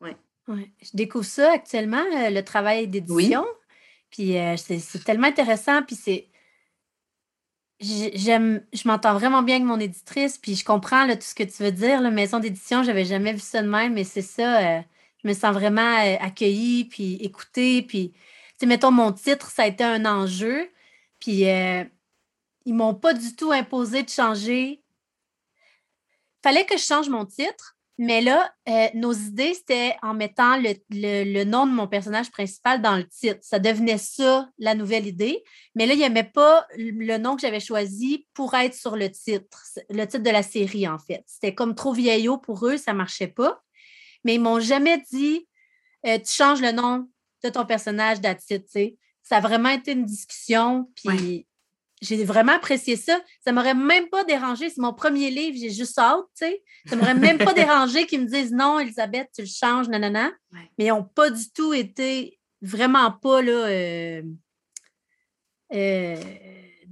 Oui. Ouais. Je découvre ça actuellement, le travail d'édition. Puis c'est tellement intéressant. Puis c'est j'aime, je m'entends vraiment bien avec mon éditrice, puis je comprends tout ce que tu veux dire. La maison d'édition, j'avais jamais vu ça de même, mais c'est ça. Je me sens vraiment euh, accueillie, puis écoutée, puis, tu mettons, mon titre, ça a été un enjeu, puis euh, ils m'ont pas du tout imposé de changer. Fallait que je change mon titre, mais là, euh, nos idées, c'était en mettant le, nom de mon personnage principal dans le titre. Ça devenait ça, la nouvelle idée. Mais là, il n'y avait pas le nom que j'avais choisi pour être sur le titre, le titre de la série, en fait. C'était comme trop vieillot pour eux, ça ne marchait pas. Mais ils m'ont jamais dit euh, tu changes le nom de ton personnage d'Atit. Ça a vraiment été une discussion. Puis j'ai vraiment apprécié ça. Ça m'aurait même pas dérangé. C'est mon premier livre, j'ai juste hâte, tu sais. Ça m'aurait même pas dérangé qu'ils me disent non, Elisabeth, tu le changes, nanana. Mais ils n'ont pas du tout été, vraiment pas, là, euh, euh,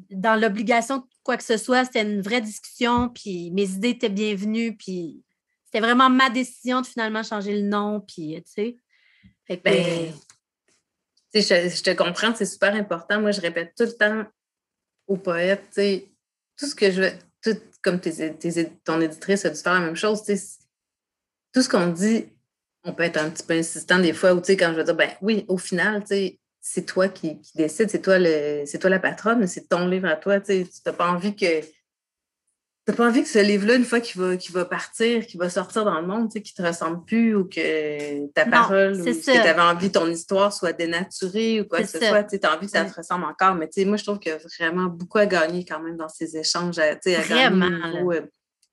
dans l'obligation de quoi que ce soit. C'était une vraie discussion, puis mes idées étaient bienvenues, puis c'était vraiment ma décision de finalement changer le nom, puis, tu sais. Ben, je, je te comprends, c'est super important. Moi, je répète tout le temps au poète, tout ce que je veux, tout, comme tes, ton éditrice a dû faire la même chose, tout ce qu'on dit, on peut être un petit peu insistant des fois, ou quand je veux dire, ben oui, au final, c'est toi qui, qui décides, c'est toi, le, toi la patronne, c'est ton livre à toi, tu n'as pas envie que T'as pas envie que ce livre-là, une fois qu'il va, va partir, qu'il va sortir dans le monde, qu'il te ressemble plus ou que ta parole ou que tu avais envie que ton histoire soit dénaturée ou quoi que ce soit. Tu as envie que ça te ressemble encore. Mais moi, je trouve qu'il y a vraiment beaucoup à gagner quand même dans ces échanges. À, à vraiment. Euh,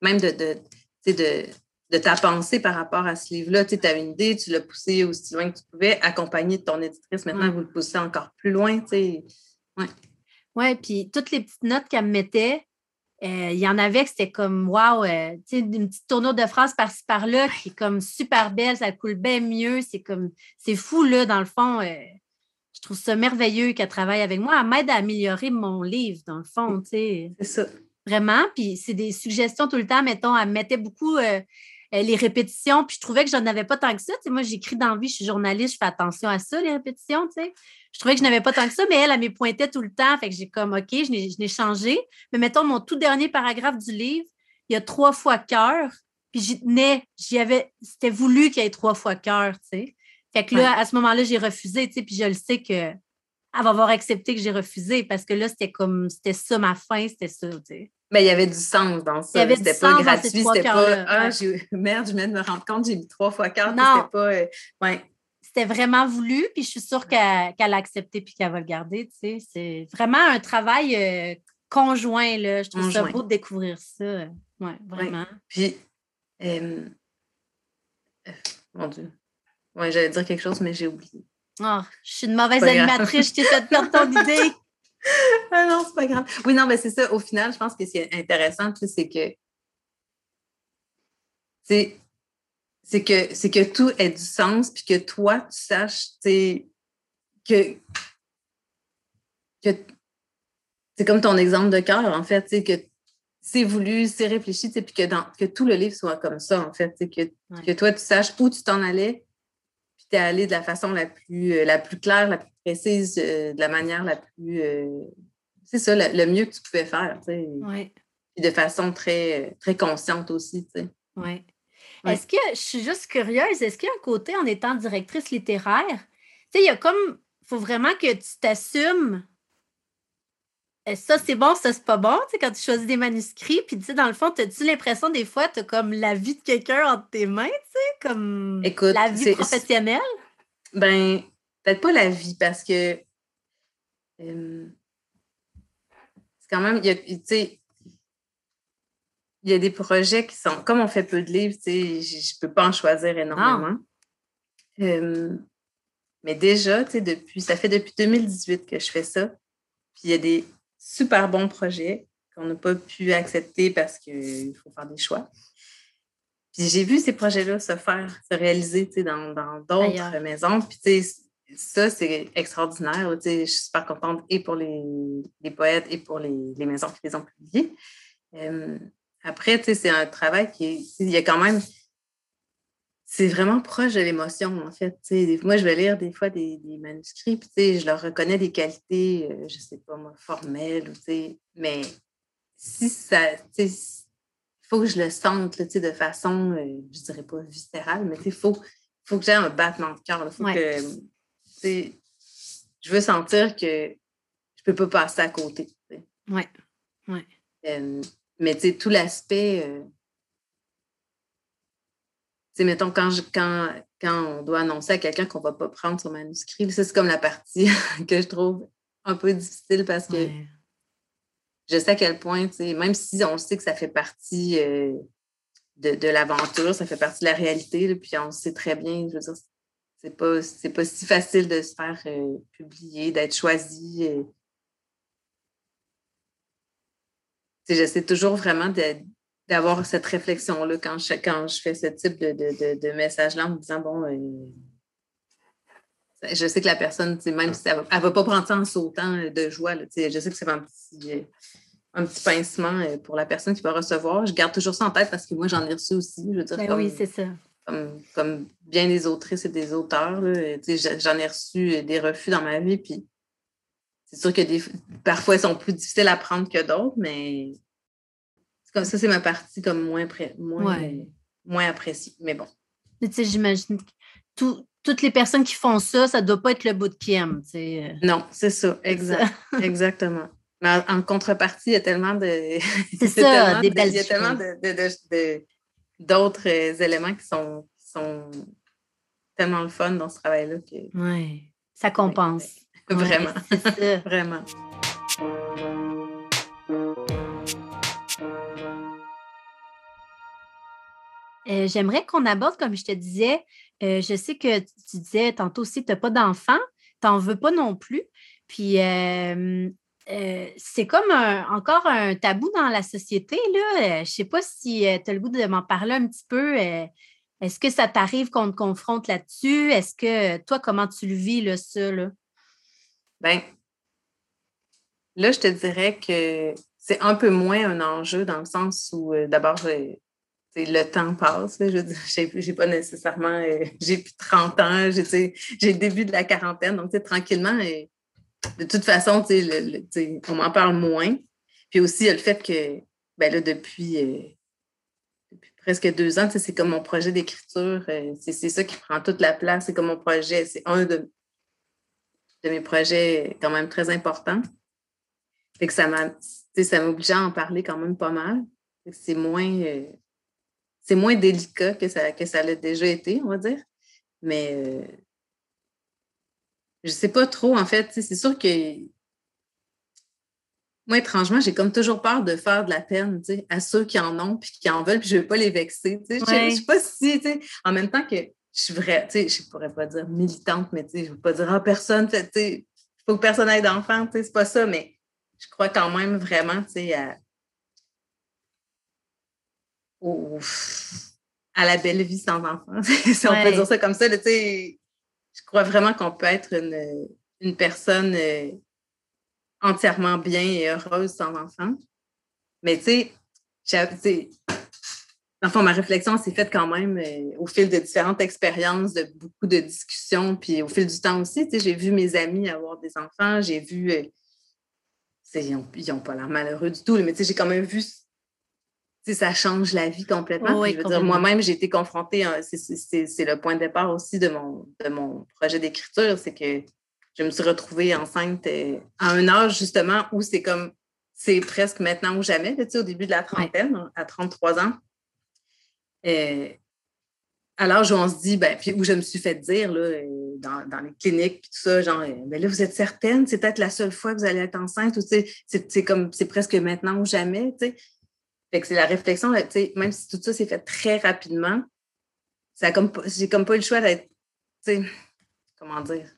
même de, de, de, de ta pensée par rapport à ce livre-là. Tu avais une idée, tu l'as poussé aussi loin que tu pouvais, accompagné de ton éditrice. Maintenant, vous le poussez encore plus loin. Ouais. Oui, puis toutes les petites notes qu'elle me mettait, euh, il y en avait que c'était comme wow, euh, sais, une petite tournure de phrase par-ci par-là qui est comme super belle, ça coule bien mieux. C'est comme c'est fou, là, dans le fond. Euh, je trouve ça merveilleux qu'elle travaille avec moi. Elle m'aide à améliorer mon livre, dans le fond. C'est ça. Vraiment. Puis c'est des suggestions tout le temps. Mettons, elle mettait beaucoup les répétitions, puis je trouvais que j'en avais pas tant que ça. moi, j'écris dans la vie, je suis journaliste, je fais attention à ça, les répétitions. sais je trouvais que je n'avais pas tant que ça, mais elle, elle me pointait tout le temps. Fait que j'ai comme, OK, je n'ai changé. Mais mettons, mon tout dernier paragraphe du livre, il y a trois fois cœur. Puis j'y tenais, j'y avais, c'était voulu qu'il y ait trois fois cœur, tu sais. Fait que là, à ce moment-là, j'ai refusé, tu sais, puis je le sais que elle va avoir accepté que j'ai refusé parce que là, c'était comme, c'était ça ma fin, c'était ça, tu sais. Mais il y avait du sens dans ça. C'était pas gratuit, c'était pas, ah, merde, je viens de me rendre compte, j'ai mis trois fois cœur, c'était pas, euh, ouais c'était vraiment voulu, puis je suis sûre qu'elle a accepté puis qu'elle va le garder. Tu sais. C'est vraiment un travail euh, conjoint. Là. Je trouve ça beau de découvrir ça. Oui, vraiment. Puis, euh, mon Dieu. Ouais, j'allais dire quelque chose, mais j'ai oublié. Oh, je suis une mauvaise animatrice, je t'ai fait perdre ton idée. ah non, c'est pas grave. Oui, non, mais c'est ça. Au final, je pense que ce qui est intéressant, c'est que c'est c'est que, c'est que tout ait du sens, puis que toi, tu saches, que, que c'est comme ton exemple de cœur, en fait, que c'est voulu, c'est réfléchi, puis que, dans, que tout le livre soit comme ça, en fait, que, que toi, tu saches où tu t'en allais, puis tu es allé de la façon la plus, euh, la plus claire, la plus précise, euh, de la manière la plus. Euh, c'est ça, le, mieux que tu pouvais faire, tu sais. Puis de façon très, très consciente aussi, tu sais. Oui. Est-ce que, je suis juste curieuse, est-ce qu'il y a un côté en étant directrice littéraire, tu sais, il y a comme, il faut vraiment que tu t'assumes ça c'est bon, ça c'est pas bon, tu sais, quand tu choisis des manuscrits, puis tu sais, dans le fond, as-tu l'impression des fois, tu as comme la vie de quelqu'un entre tes mains, tu sais, comme la vie professionnelle? Ben, peut-être pas la vie, parce que c'est quand même, tu sais, il y a des projets qui sont, comme on fait peu de livres, je ne peux pas en choisir énormément. mais déjà, depuis, ça fait depuis 2018 que je fais ça. Puis il y a des super bons projets qu'on n'a pas pu accepter parce qu'il faut faire des choix. Puis j'ai vu ces projets-là se faire, se réaliser dans d'autres maisons. Puis ça, c'est extraordinaire. Je suis super contente et pour les, poètes et pour les, maisons qui les ont publiés. après, tu sais, c'est un travail qui est. Il y a quand même. C'est vraiment proche de l'émotion, en fait. Moi, je vais lire des fois des, manuscrits, puis je leur reconnais des qualités, euh, je sais pas moi, formelles, mais si ça. Il faut que je le sente de façon, euh, je dirais pas viscérale, mais il faut, faut que j'ai un battement de cœur. Faut que. Je veux sentir que je peux pas passer à côté. Oui. Ouais. Euh, mais tu sais, tout l'aspect. Euh, sais, mettons, quand, quand, quand on doit annoncer à quelqu'un qu'on ne va pas prendre son manuscrit, ça, c'est comme la partie que je trouve un peu difficile parce que je sais à quel point, tu sais, même si on sait que ça fait partie euh, de, l'aventure, ça fait partie de la réalité, puis on sait très bien, je veux dire, c'est pas, pas si facile de se faire publier, d'être choisi j'essaie toujours vraiment d'avoir cette réflexion-là quand je, quand je fais ce type de, de, de, message-là en me disant, bon, euh, je sais que la personne, même si elle ne va pas prendre ça en sautant de joie, je sais que c'est un petit, un petit pincement euh, pour la personne qui va recevoir. Je garde toujours ça en tête parce que moi, j'en ai reçu aussi. Je veux dire, ben oui, c'est ça. Comme, bien des autrices et des auteurs, j'en ai reçu des refus dans ma vie, puis c'est sûr que des, parfois, ils sont plus difficiles à prendre que d'autres, mais comme ça, c'est ma partie comme moins, moins, moins appréciée. Mais bon. Tu sais, j'imagine que toutes les personnes qui font ça, ça ne doit pas être le bout de qui aime. Euh. Non, c'est ça, exact, exactement. Mais en, contrepartie, il y a tellement de. C'est ça, des belles Il y a tellement d'autres euh, éléments qui sont, sont tellement le fun dans ce travail-là. Que... Oui, ça compense. Vraiment. Vraiment. Euh, j'aimerais qu'on aborde, comme je te disais, euh, je sais que tu disais tantôt aussi, tu n'as pas d'enfant, tu n'en veux pas non plus. Puis euh, c'est comme encore un tabou dans la société. Là. je ne sais pas si tu as le goût de m'en parler un petit peu. Est-ce que ça t'arrive qu'on te confronte là-dessus? Est-ce que toi, comment tu le vis, là, ça? Là? Ben, là, je te dirais que c'est un peu moins un enjeu dans le sens où, d'abord, le temps passe. je j'ai pas nécessairement, euh, j'ai plus 30 ans, j'ai le début de la quarantaine, donc tranquillement, et de toute façon, on m'en parle moins. Puis aussi, il y a le fait que, ben là, depuis, euh, presque deux ans, c'est comme mon projet d'écriture, c'est ça qui prend toute la place, c'est comme mon projet, c'est un de, mes projets quand même très importants. Fait que ça m'a, m'obligeait à en parler quand même pas mal. C'est moins, euh, c'est moins délicat que ça, que ça l'a déjà été, on va dire. Mais euh, je sais pas trop, en fait. C'est sûr que moi, étrangement, j'ai comme toujours peur de faire de la peine à ceux qui en ont puis qui en veulent, puis je ne veux pas les vexer. Je ne sais pas si, en même temps que je suis vraie, tu sais, je pourrais pas dire militante, mais je veux pas dire à personne, il faut que personne ait d'enfant, c'est pas ça, mais je crois quand même vraiment, tu sais, à, la belle vie sans enfant, si on peut dire ça comme ça, je crois vraiment qu'on peut être une, une personne euh, entièrement bien et heureuse sans enfant. Mais tu sais, fond, ma réflexion s'est faite quand même euh, au fil de différentes expériences, de beaucoup de discussions, puis au fil du temps aussi. J'ai vu mes amis avoir des enfants, j'ai vu. Euh, ils n'ont pas l'air malheureux du tout, mais j'ai quand même vu. Ça change la vie complètement. je veux dire, moi-même, j'ai été confrontée, c'est le point de départ aussi de mon, de mon projet d'écriture, c'est que je me suis retrouvée enceinte euh, à un âge justement où c'est comme, c'est presque maintenant ou jamais, au début de la trentaine, à 33 ans euh, à l'âge où on se dit, ben, puis où je me suis fait dire là, euh, dans, les cliniques, puis tout ça, genre, mais euh, ben là, vous êtes certaine, c'est peut-être la seule fois que vous allez être enceinte, ou c'est comme, c'est presque maintenant ou jamais, tu sais. Fait que c'est la réflexion, même si tout ça s'est fait très rapidement, ça comme, j'ai comme pas eu le choix d'être, comment dire,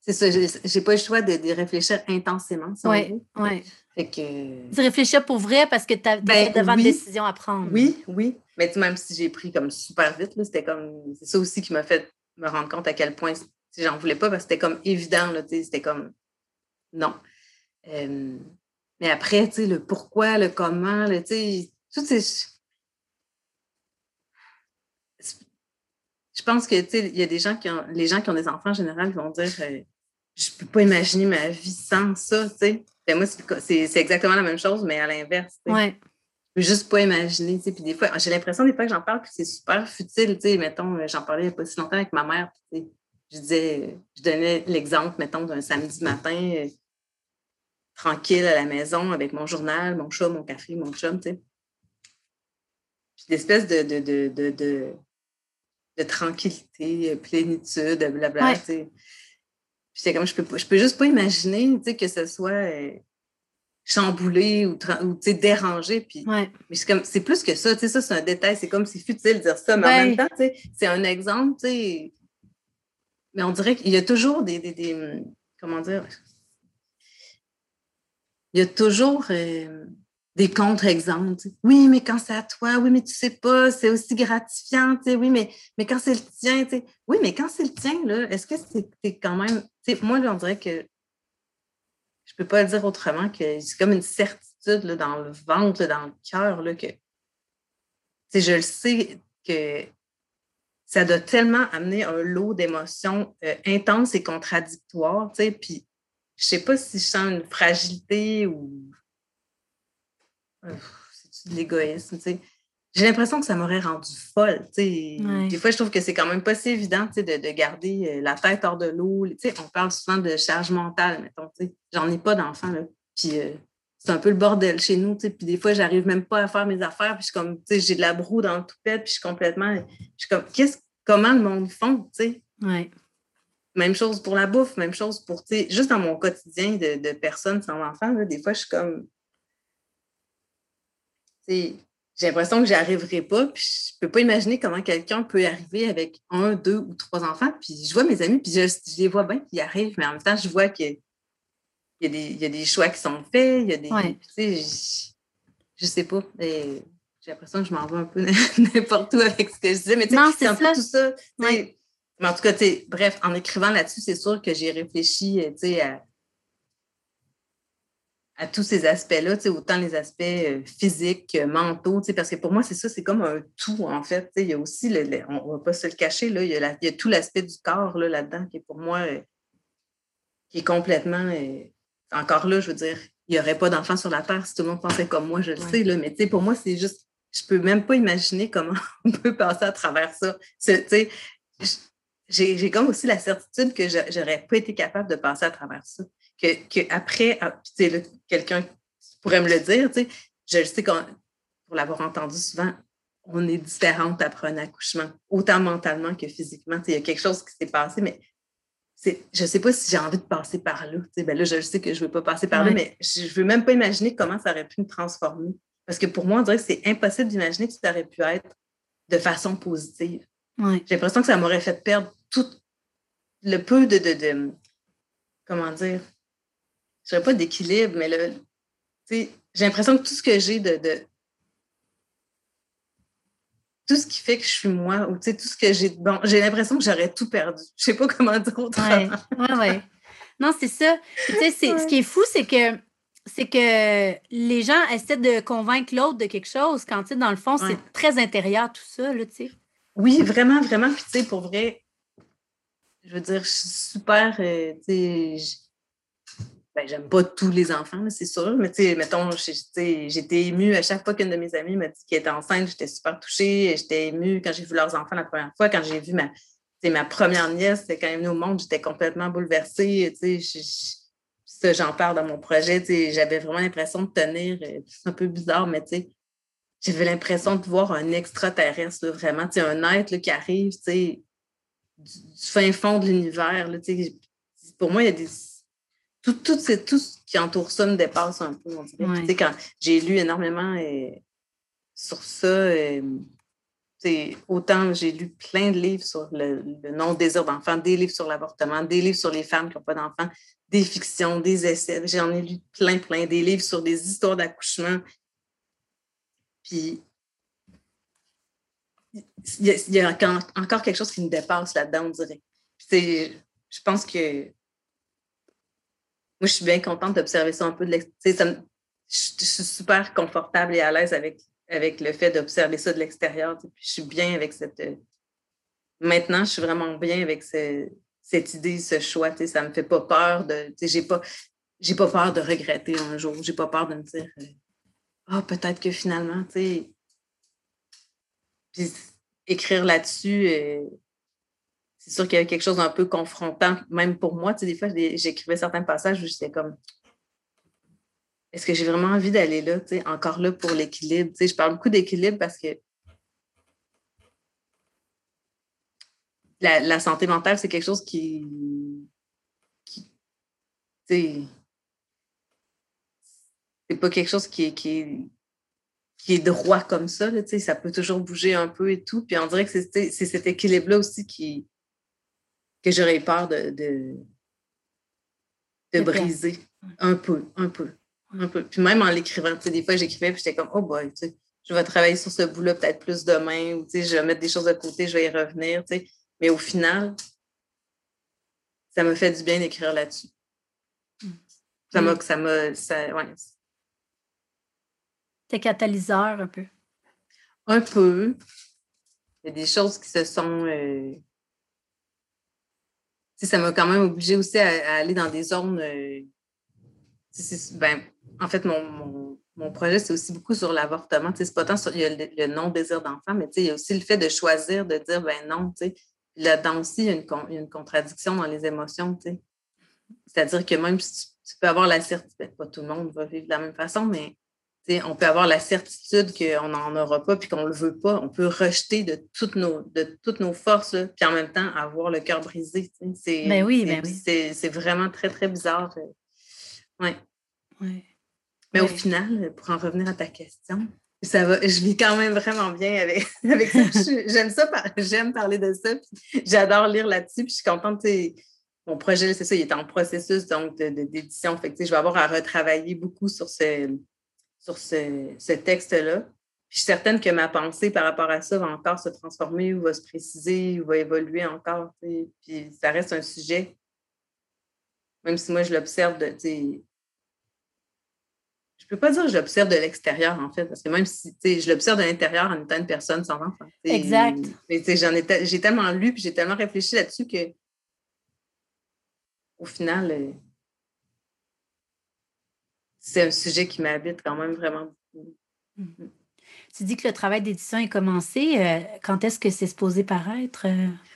c'est ça, j'ai pas eu le choix de, réfléchir intensément. oui, oui. Fait que... Tu réfléchis pour vrai parce que tu as ben, devant une décision à prendre. Oui, oui. Mais même si j'ai pris comme super vite, c'était comme. C'est ça aussi qui m'a fait me rendre compte à quel point si j'en voulais pas parce que c'était comme évident, c'était comme non. Mais après, tu sais, le pourquoi, le comment, tu sais, toutes ces. Je pense que, tu sais, il y a des gens qui ont. Les gens qui ont des enfants en général vont dire euh, Je peux pas imaginer ma vie sans ça, tu sais. Ben, moi, c'est exactement la même chose, mais à l'inverse. Ouais. Je peux juste pas imaginer, tu sais. Puis des fois, j'ai l'impression des fois que j'en parle, puis c'est super futile, tu sais. Mettons, euh, j'en parlais il n'y a pas si longtemps avec ma mère, tu sais. Je disais, je donnais l'exemple, mettons, d'un samedi matin, euh, tranquille à la maison avec mon journal, mon chat, mon café, mon chum, tu sais. Puis d'espèce de, de, de, de, de, tranquillité, plénitude, blablabla, tu sais. Puis comme, je peux, je peux juste pas imaginer, tu sais, que ce soit euh, chamboulé ou, ou tu sais, dérangé. Puis, Mais c'est comme, c'est plus que ça, tu sais, ça, c'est un détail. C'est comme, c'est futile de dire ça, mais en même temps, tu sais, c'est un exemple, tu sais. Mais on dirait qu'il y a toujours des, des, des comment dire, il y a toujours euh, des contre-exemples. Oui, mais quand c'est à toi, oui, mais tu sais pas, c'est aussi gratifiant, oui, mais, mais quand c'est le tien, oui, mais quand c'est le tien, là, est-ce que c'est quand même. Moi, là, on dirait que je peux pas le dire autrement que c'est comme une certitude là, dans le ventre, dans le cœur, que je le sais que ça doit tellement amener un lot d'émotions euh, intenses et contradictoires, puis je sais pas si je sens une fragilité ou c'est de l'égoïsme, tu sais. J'ai l'impression que ça m'aurait rendu folle. Des fois, je trouve que c'est quand même pas si évident de, de, garder euh, la tête hors de l'eau. On parle souvent de charge mentale, mettons. J'en ai pas d'enfant. Puis euh, c'est un peu le bordel chez nous. Puis des fois, j'arrive même pas à faire mes affaires. Puis comme, j'ai de la broue dans le toupette. Puis je suis complètement. Je suis comme, qu'est-ce, comment le monde font? Ouais. Même chose pour la bouffe, même chose pour, tu sais, juste dans mon quotidien de, de personnes sans enfants, des fois, je suis comme, j'ai l'impression que j'y arriverai pas, puis je peux pas imaginer comment quelqu'un peut y arriver avec un, deux ou trois enfants, puis je vois mes amis, puis je, les vois bien, puis ils arrivent, mais en même temps, je vois qu'il y, a des, y a des choix qui sont faits, il y a des, tu sais, je, je sais pas, j'ai l'impression que je m'en vais un peu n'importe où avec ce que je disais, mais tu sais, c'est un peu tout ça, mais en tout cas, bref, en écrivant là-dessus, c'est sûr que j'ai réfléchi euh, à, à tous ces aspects-là, autant les aspects euh, physiques, mentaux, parce que pour moi, c'est ça, c'est comme un tout, en fait. Il y a aussi, le, on ne va pas se le cacher, là, il, y a tout l'aspect du corps là-dedans qui est pour moi, euh, qui est complètement, encore là, je veux dire, il n'y aurait pas d'enfants sur la Terre si tout le monde pensait comme moi, je le sais, là, mais pour moi, c'est juste, je ne peux même pas imaginer comment on peut passer à travers ça. J'ai comme aussi la certitude que je n'aurais pas été capable de passer à travers ça. Que, que après, ah, quelqu'un pourrait me le dire, je le sais pour l'avoir entendu souvent, on est différente après un accouchement, autant mentalement que physiquement. Il y a quelque chose qui s'est passé, mais je ne sais pas si j'ai envie de passer par là. Ben là, je sais que je ne veux pas passer par là, mais je ne veux même pas imaginer comment ça aurait pu me transformer. Parce que pour moi, on dirait que c'est impossible d'imaginer que ça aurait pu être de façon positive. J'ai l'impression que ça m'aurait fait perdre tout le peu de, de, comment dire, je dirais pas d'équilibre, mais le, j'ai l'impression que tout ce que j'ai de, tout ce qui fait que je suis moi, ou tout ce que j'ai bon, j'ai l'impression que j'aurais tout perdu. Je sais pas comment dire autrement. Oui, ouais, Non, c'est ça. Ce qui est fou, c'est que c'est que les gens essaient de convaincre l'autre de quelque chose quand, tu sais, dans le fond, c'est très intérieur tout ça, là, tu sais. Oui, vraiment, vraiment. Puis, tu sais, pour vrai, je veux dire, je suis super, euh, tu sais, ben, j'aime pas tous les enfants, c'est sûr, mais tu sais, mettons, j'étais émue à chaque fois qu'une de mes amies m'a dit qu'elle était enceinte, j'étais super touchée, j'étais émue quand j'ai vu leurs enfants la première fois, quand j'ai vu ma, ma première nièce, quand elle est venue au monde, j'étais complètement bouleversée, tu sais, j'en parle dans mon projet, j'avais vraiment l'impression de tenir, euh, c'est un peu bizarre, mais tu sais, j'avais l'impression de voir un extraterrestre, vraiment, un être qui arrive, du, fin fond de l'univers. Pour moi, il y a des. Tout, tout, tout ce qui entoure ça me dépasse un peu. Quand j'ai lu énormément euh, sur ça, euh, autant j'ai lu plein de livres sur le, non-désir d'enfant, des livres sur l'avortement, des livres sur les femmes qui n'ont pas d'enfants, des fictions, des essais. J'en ai lu plein, plein, des livres sur des histoires d'accouchement. Puis il y, a, encore quelque chose qui me dépasse là-dedans, on dirait. je pense que moi, je suis bien contente d'observer ça un peu de l'extérieur. Je suis super confortable et à l'aise avec avec le fait d'observer ça de l'extérieur. Je suis bien avec cette. Maintenant, je suis vraiment bien avec cette idée, ce choix. Ça ne me fait pas peur de. J'ai pas, pas peur de regretter un jour. J'ai pas peur de me dire euh, Ah, peut-être que finalement, tu sais. Écrire là-dessus, euh, c'est sûr qu'il y a quelque chose d'un peu confrontant, même pour moi. Tu sais, des fois, j'écrivais certains passages où j'étais comme est-ce que j'ai vraiment envie d'aller là, tu sais, encore là pour l'équilibre? Tu sais, je parle beaucoup d'équilibre parce que la, santé mentale, c'est quelque chose qui, c'est pas quelque chose qui qui est droit comme ça, ça peut toujours bouger un peu et tout. Puis on dirait que c'est cet équilibre-là aussi qui, que j'aurais peur de, de, de briser un peu, un peu. Un peu. Puis même en l'écrivant, des fois, j'écrivais, puis j'étais comme, oh boy, je vais travailler sur ce bout-là peut-être plus demain, ou je vais mettre des choses de côté, je vais y revenir. Mais au final, ça me fait du bien d'écrire là-dessus. Ça m'a, mm. ça m'a, ça, ouais. T'es catalyseur un peu. Un peu. Il y a des choses qui se sont. Euh... ça m'a quand même obligé aussi à, aller dans des zones. Euh... Ben, en fait, mon, projet, c'est aussi beaucoup sur l'avortement. C'est pas tant sur il y a le, non-désir d'enfant, mais il y a aussi le fait de choisir, de dire ben non. Là-dedans aussi, il y, a une, contradiction dans les émotions. C'est-à-dire que même si tu, peux avoir la certitude, ben, pas tout le monde va vivre de la même façon, mais on peut avoir la certitude qu'on n'en aura pas puis qu'on ne le veut pas. On peut rejeter de toutes nos, de toutes nos forces, puis en même temps avoir le cœur brisé. C'est, ben oui, ben oui. C'est, vraiment très, très bizarre. Ouais. Mais au final, pour en revenir à ta question, ça va, je vis quand même vraiment bien avec, avec ça. J'aime ça, j'aime parler de ça. J'adore lire là-dessus. Puis je suis contente. Mon projet, c'est ça, il est en processus donc d'édition. fait je vais avoir à retravailler beaucoup sur ce, sur ce, texte-là. Je suis certaine que ma pensée par rapport à ça va encore se transformer ou va se préciser ou va évoluer encore. Puis ça reste un sujet, même si moi je l'observe de, je peux pas dire que je l'observe de l'extérieur, en fait, parce que même si je l'observe de l'intérieur en étant une personne sans enfant. Exact. Mais j'en ai, j'ai tellement lu puis j'ai tellement réfléchi là-dessus que au final, euh, c'est un sujet qui m'habite quand même vraiment beaucoup. Mm-hmm. Tu dis que le travail d'édition est commencé. Euh, quand est-ce que c'est supposé paraître?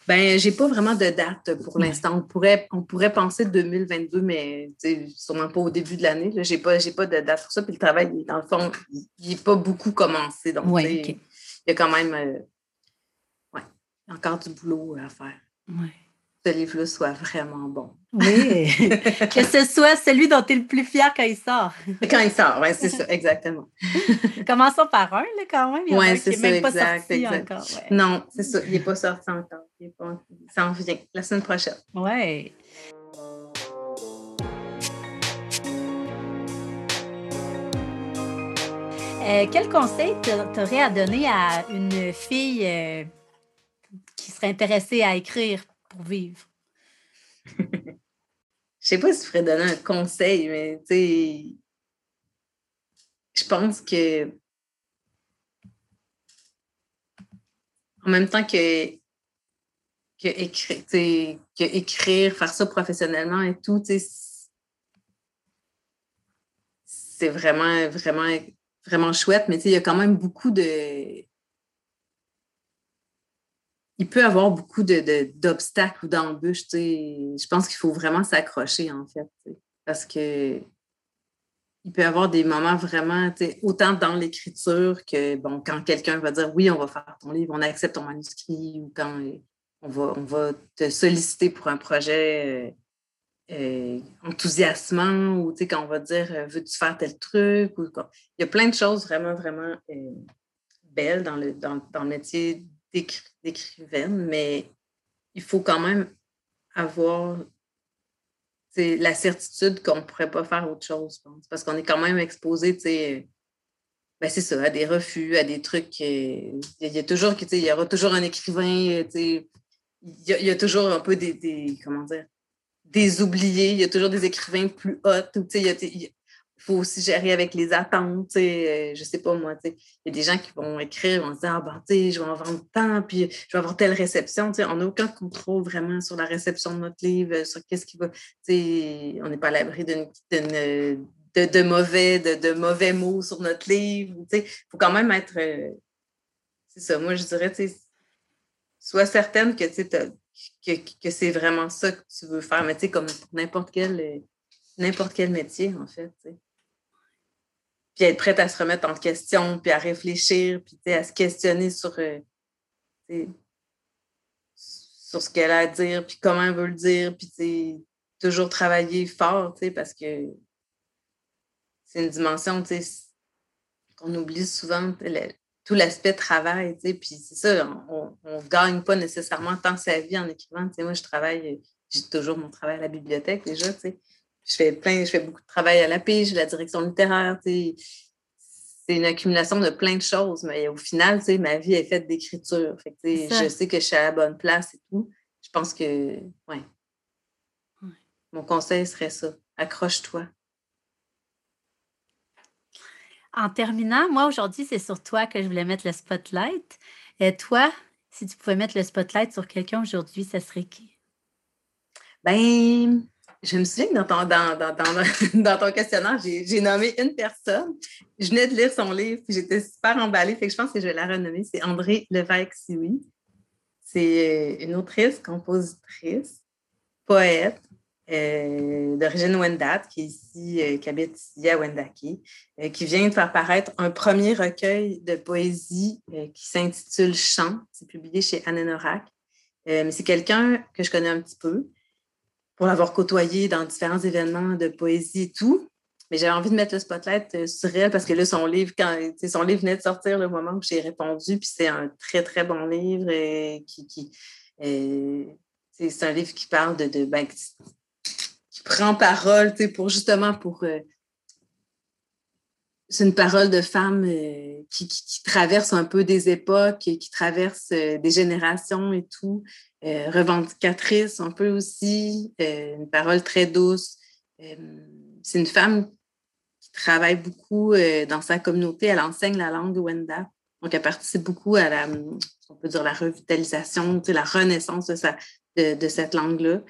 Ben, j'ai pas vraiment de date pour l'instant. On pourrait, on pourrait penser 2022, mais sûrement pas au début de l'année. J'ai pas, pas de date pour ça. Puis le travail, dans le fond, il n'est pas beaucoup commencé. Donc, il y a quand même euh, ouais, encore du boulot à faire. Ouais ce livre-là soit vraiment bon. Oui, que ce soit celui dont tu es le plus fier quand il sort. Quand il sort, oui, c'est ça, exactement. Commençons par un, là, quand même. Oui, c'est ça, même pas sorti Encore, Non, c'est ça, il n'est pas sorti encore. Ça en vient la semaine prochaine. Oui. Euh, quel conseil tu aurais à donner à une fille euh, qui serait intéressée à écrire? Pour vivre? Je sais pas si je ferais donner un conseil, mais tu sais, je pense que en même temps que, que, écrire, que écrire, faire ça professionnellement et tout, c'est vraiment, vraiment, vraiment chouette, mais il y a quand même beaucoup de il peut avoir beaucoup d'obstacles de, ou d'embûches. Je pense qu'il faut vraiment s'accrocher, en fait. Parce que il peut y avoir des moments vraiment, autant dans l'écriture que bon, quand quelqu'un va dire oui, on va faire ton livre, on accepte ton manuscrit, ou quand on va, on va te solliciter pour un projet euh, euh, enthousiasmant, ou quand on va dire euh, veux-tu faire tel truc? Ou, il y a plein de choses vraiment, vraiment belles dans le, dans, dans le métier d'écrivaine, mais il faut quand même avoir la certitude qu'on ne pourrait pas faire autre chose, parce qu'on est quand même exposé, ben c'est ça, à des refus, à des trucs. Il y, a toujours, il y aura toujours un écrivain, il y, a, toujours un peu des, comment dire, des oubliés, il y a toujours des écrivains plus hauts. Faut aussi gérer avec les attentes. Je euh, je sais pas, moi, il y a des gens qui vont écrire, vont se dire, ah ben, je vais en vendre tant, puis je vais avoir telle réception. on n'a aucun contrôle vraiment sur la réception de notre livre, sur qu'est-ce qui va. On n'est pas à l'abri d'une. De, de, mauvais, de, mauvais mots sur notre livre. Il faut quand même être. Euh, c'est ça, moi, je dirais, sois certaine que, que, que c'est vraiment ça que tu veux faire, mais comme n'importe quel, euh, n'importe quel métier, en fait puis être prête à se remettre en question, puis à réfléchir, puis à se questionner sur, euh, sur ce qu'elle a à dire, puis comment elle veut le dire, puis toujours travailler fort, parce que c'est une dimension qu'on oublie souvent, tout l'aspect travail, puis c'est ça, on ne gagne pas nécessairement tant sa vie en écrivant. Moi, je travaille, j'ai toujours mon travail à la bibliothèque déjà, je fais plein, je fais beaucoup de travail à la pige, la direction littéraire, c'est une accumulation de plein de choses, mais au final, ma vie est faite d'écriture. Je sais que je suis à la bonne place et tout. Je pense que, ouais. Mon conseil serait ça. Accroche-toi. En terminant, moi, aujourd'hui, c'est sur toi que je voulais mettre le spotlight. Et toi, si tu pouvais mettre le spotlight sur quelqu'un aujourd'hui, ça serait qui? Ben, je me souviens que dans ton, dans, dans, ton questionnaire, j'ai nommé une personne. Je venais de lire son livre, puis j'étais super emballée. Je pense que je vais la renommer. C'est André Levesque-Sioui. C'est euh, une autrice, compositrice, poète euh, d'origine Wendat, qui, est ici, euh, qui habite ici à Wendake, qui vient de faire paraître un premier recueil de poésie qui s'intitule Chant. C'est publié chez Anenorak. mais c'est quelqu'un que je connais un petit peu pour l'avoir côtoyé dans différents événements de poésie et tout. Mais j'avais envie de mettre le spotlight euh, sur elle parce que là, son livre, quand son livre venait de sortir le moment où j'ai répondu, puis c'est un très, très bon livre et qui, qui c'est un livre qui parle de, ben, qui, prend parole pour justement pour euh, c'est une parole de femme euh, qui, traverse un peu des époques, qui traverse des générations et tout, euh, revendicatrice un peu aussi, euh, une parole très douce. Euh, c'est une femme qui travaille beaucoup dans sa communauté. Elle enseigne la langue Wenda. Donc, elle participe beaucoup à la, on peut dire, la revitalisation, la renaissance de, cette langue-là.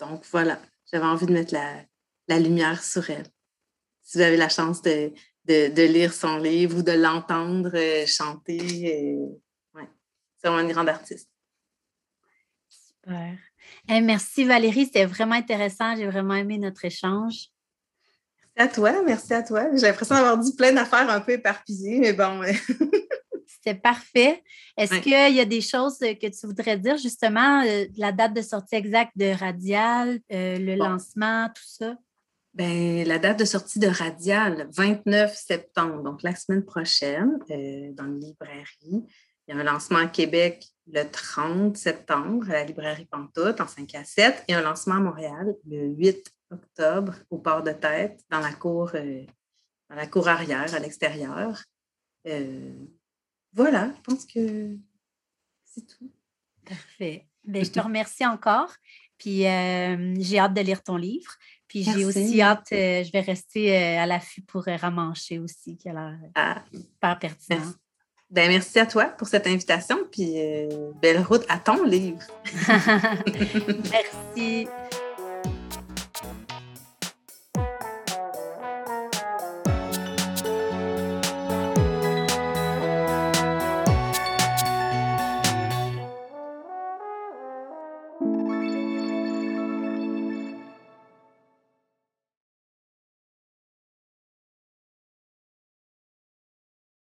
donc, voilà, j'avais envie de mettre la, lumière sur elle. Si vous avez la chance de, de lire son livre ou de l'entendre chanter, c'est vraiment une grande artiste. Super. merci Valérie, c'était vraiment intéressant. J'ai vraiment aimé notre échange. Merci à toi, merci à toi. J'ai l'impression d'avoir dit plein d'affaires un peu éparpillées, mais bon. C'était parfait. Est-ce qu'il y a des choses que tu voudrais dire, justement, euh, la date de sortie exacte de Radial, euh, le lancement, tout ça? Bien, la date de sortie de Radial, 29 septembre, donc la semaine prochaine, euh, dans les librairies. Il y a un lancement à Québec le 30 septembre à la librairie Pantoute en 5 à 7 et un lancement à Montréal le 8 octobre au port de tête dans la cour, euh, dans la cour arrière à l'extérieur. Euh, voilà, je pense que c'est tout. Parfait. Bien, je te remercie encore. Puis euh, j'ai hâte de lire ton livre. Puis j'ai aussi hâte, je vais rester à l'affût pour ramancher aussi, qui a l'air ah, super pertinent. Ben, merci à toi pour cette invitation, puis euh, belle route à ton livre. merci.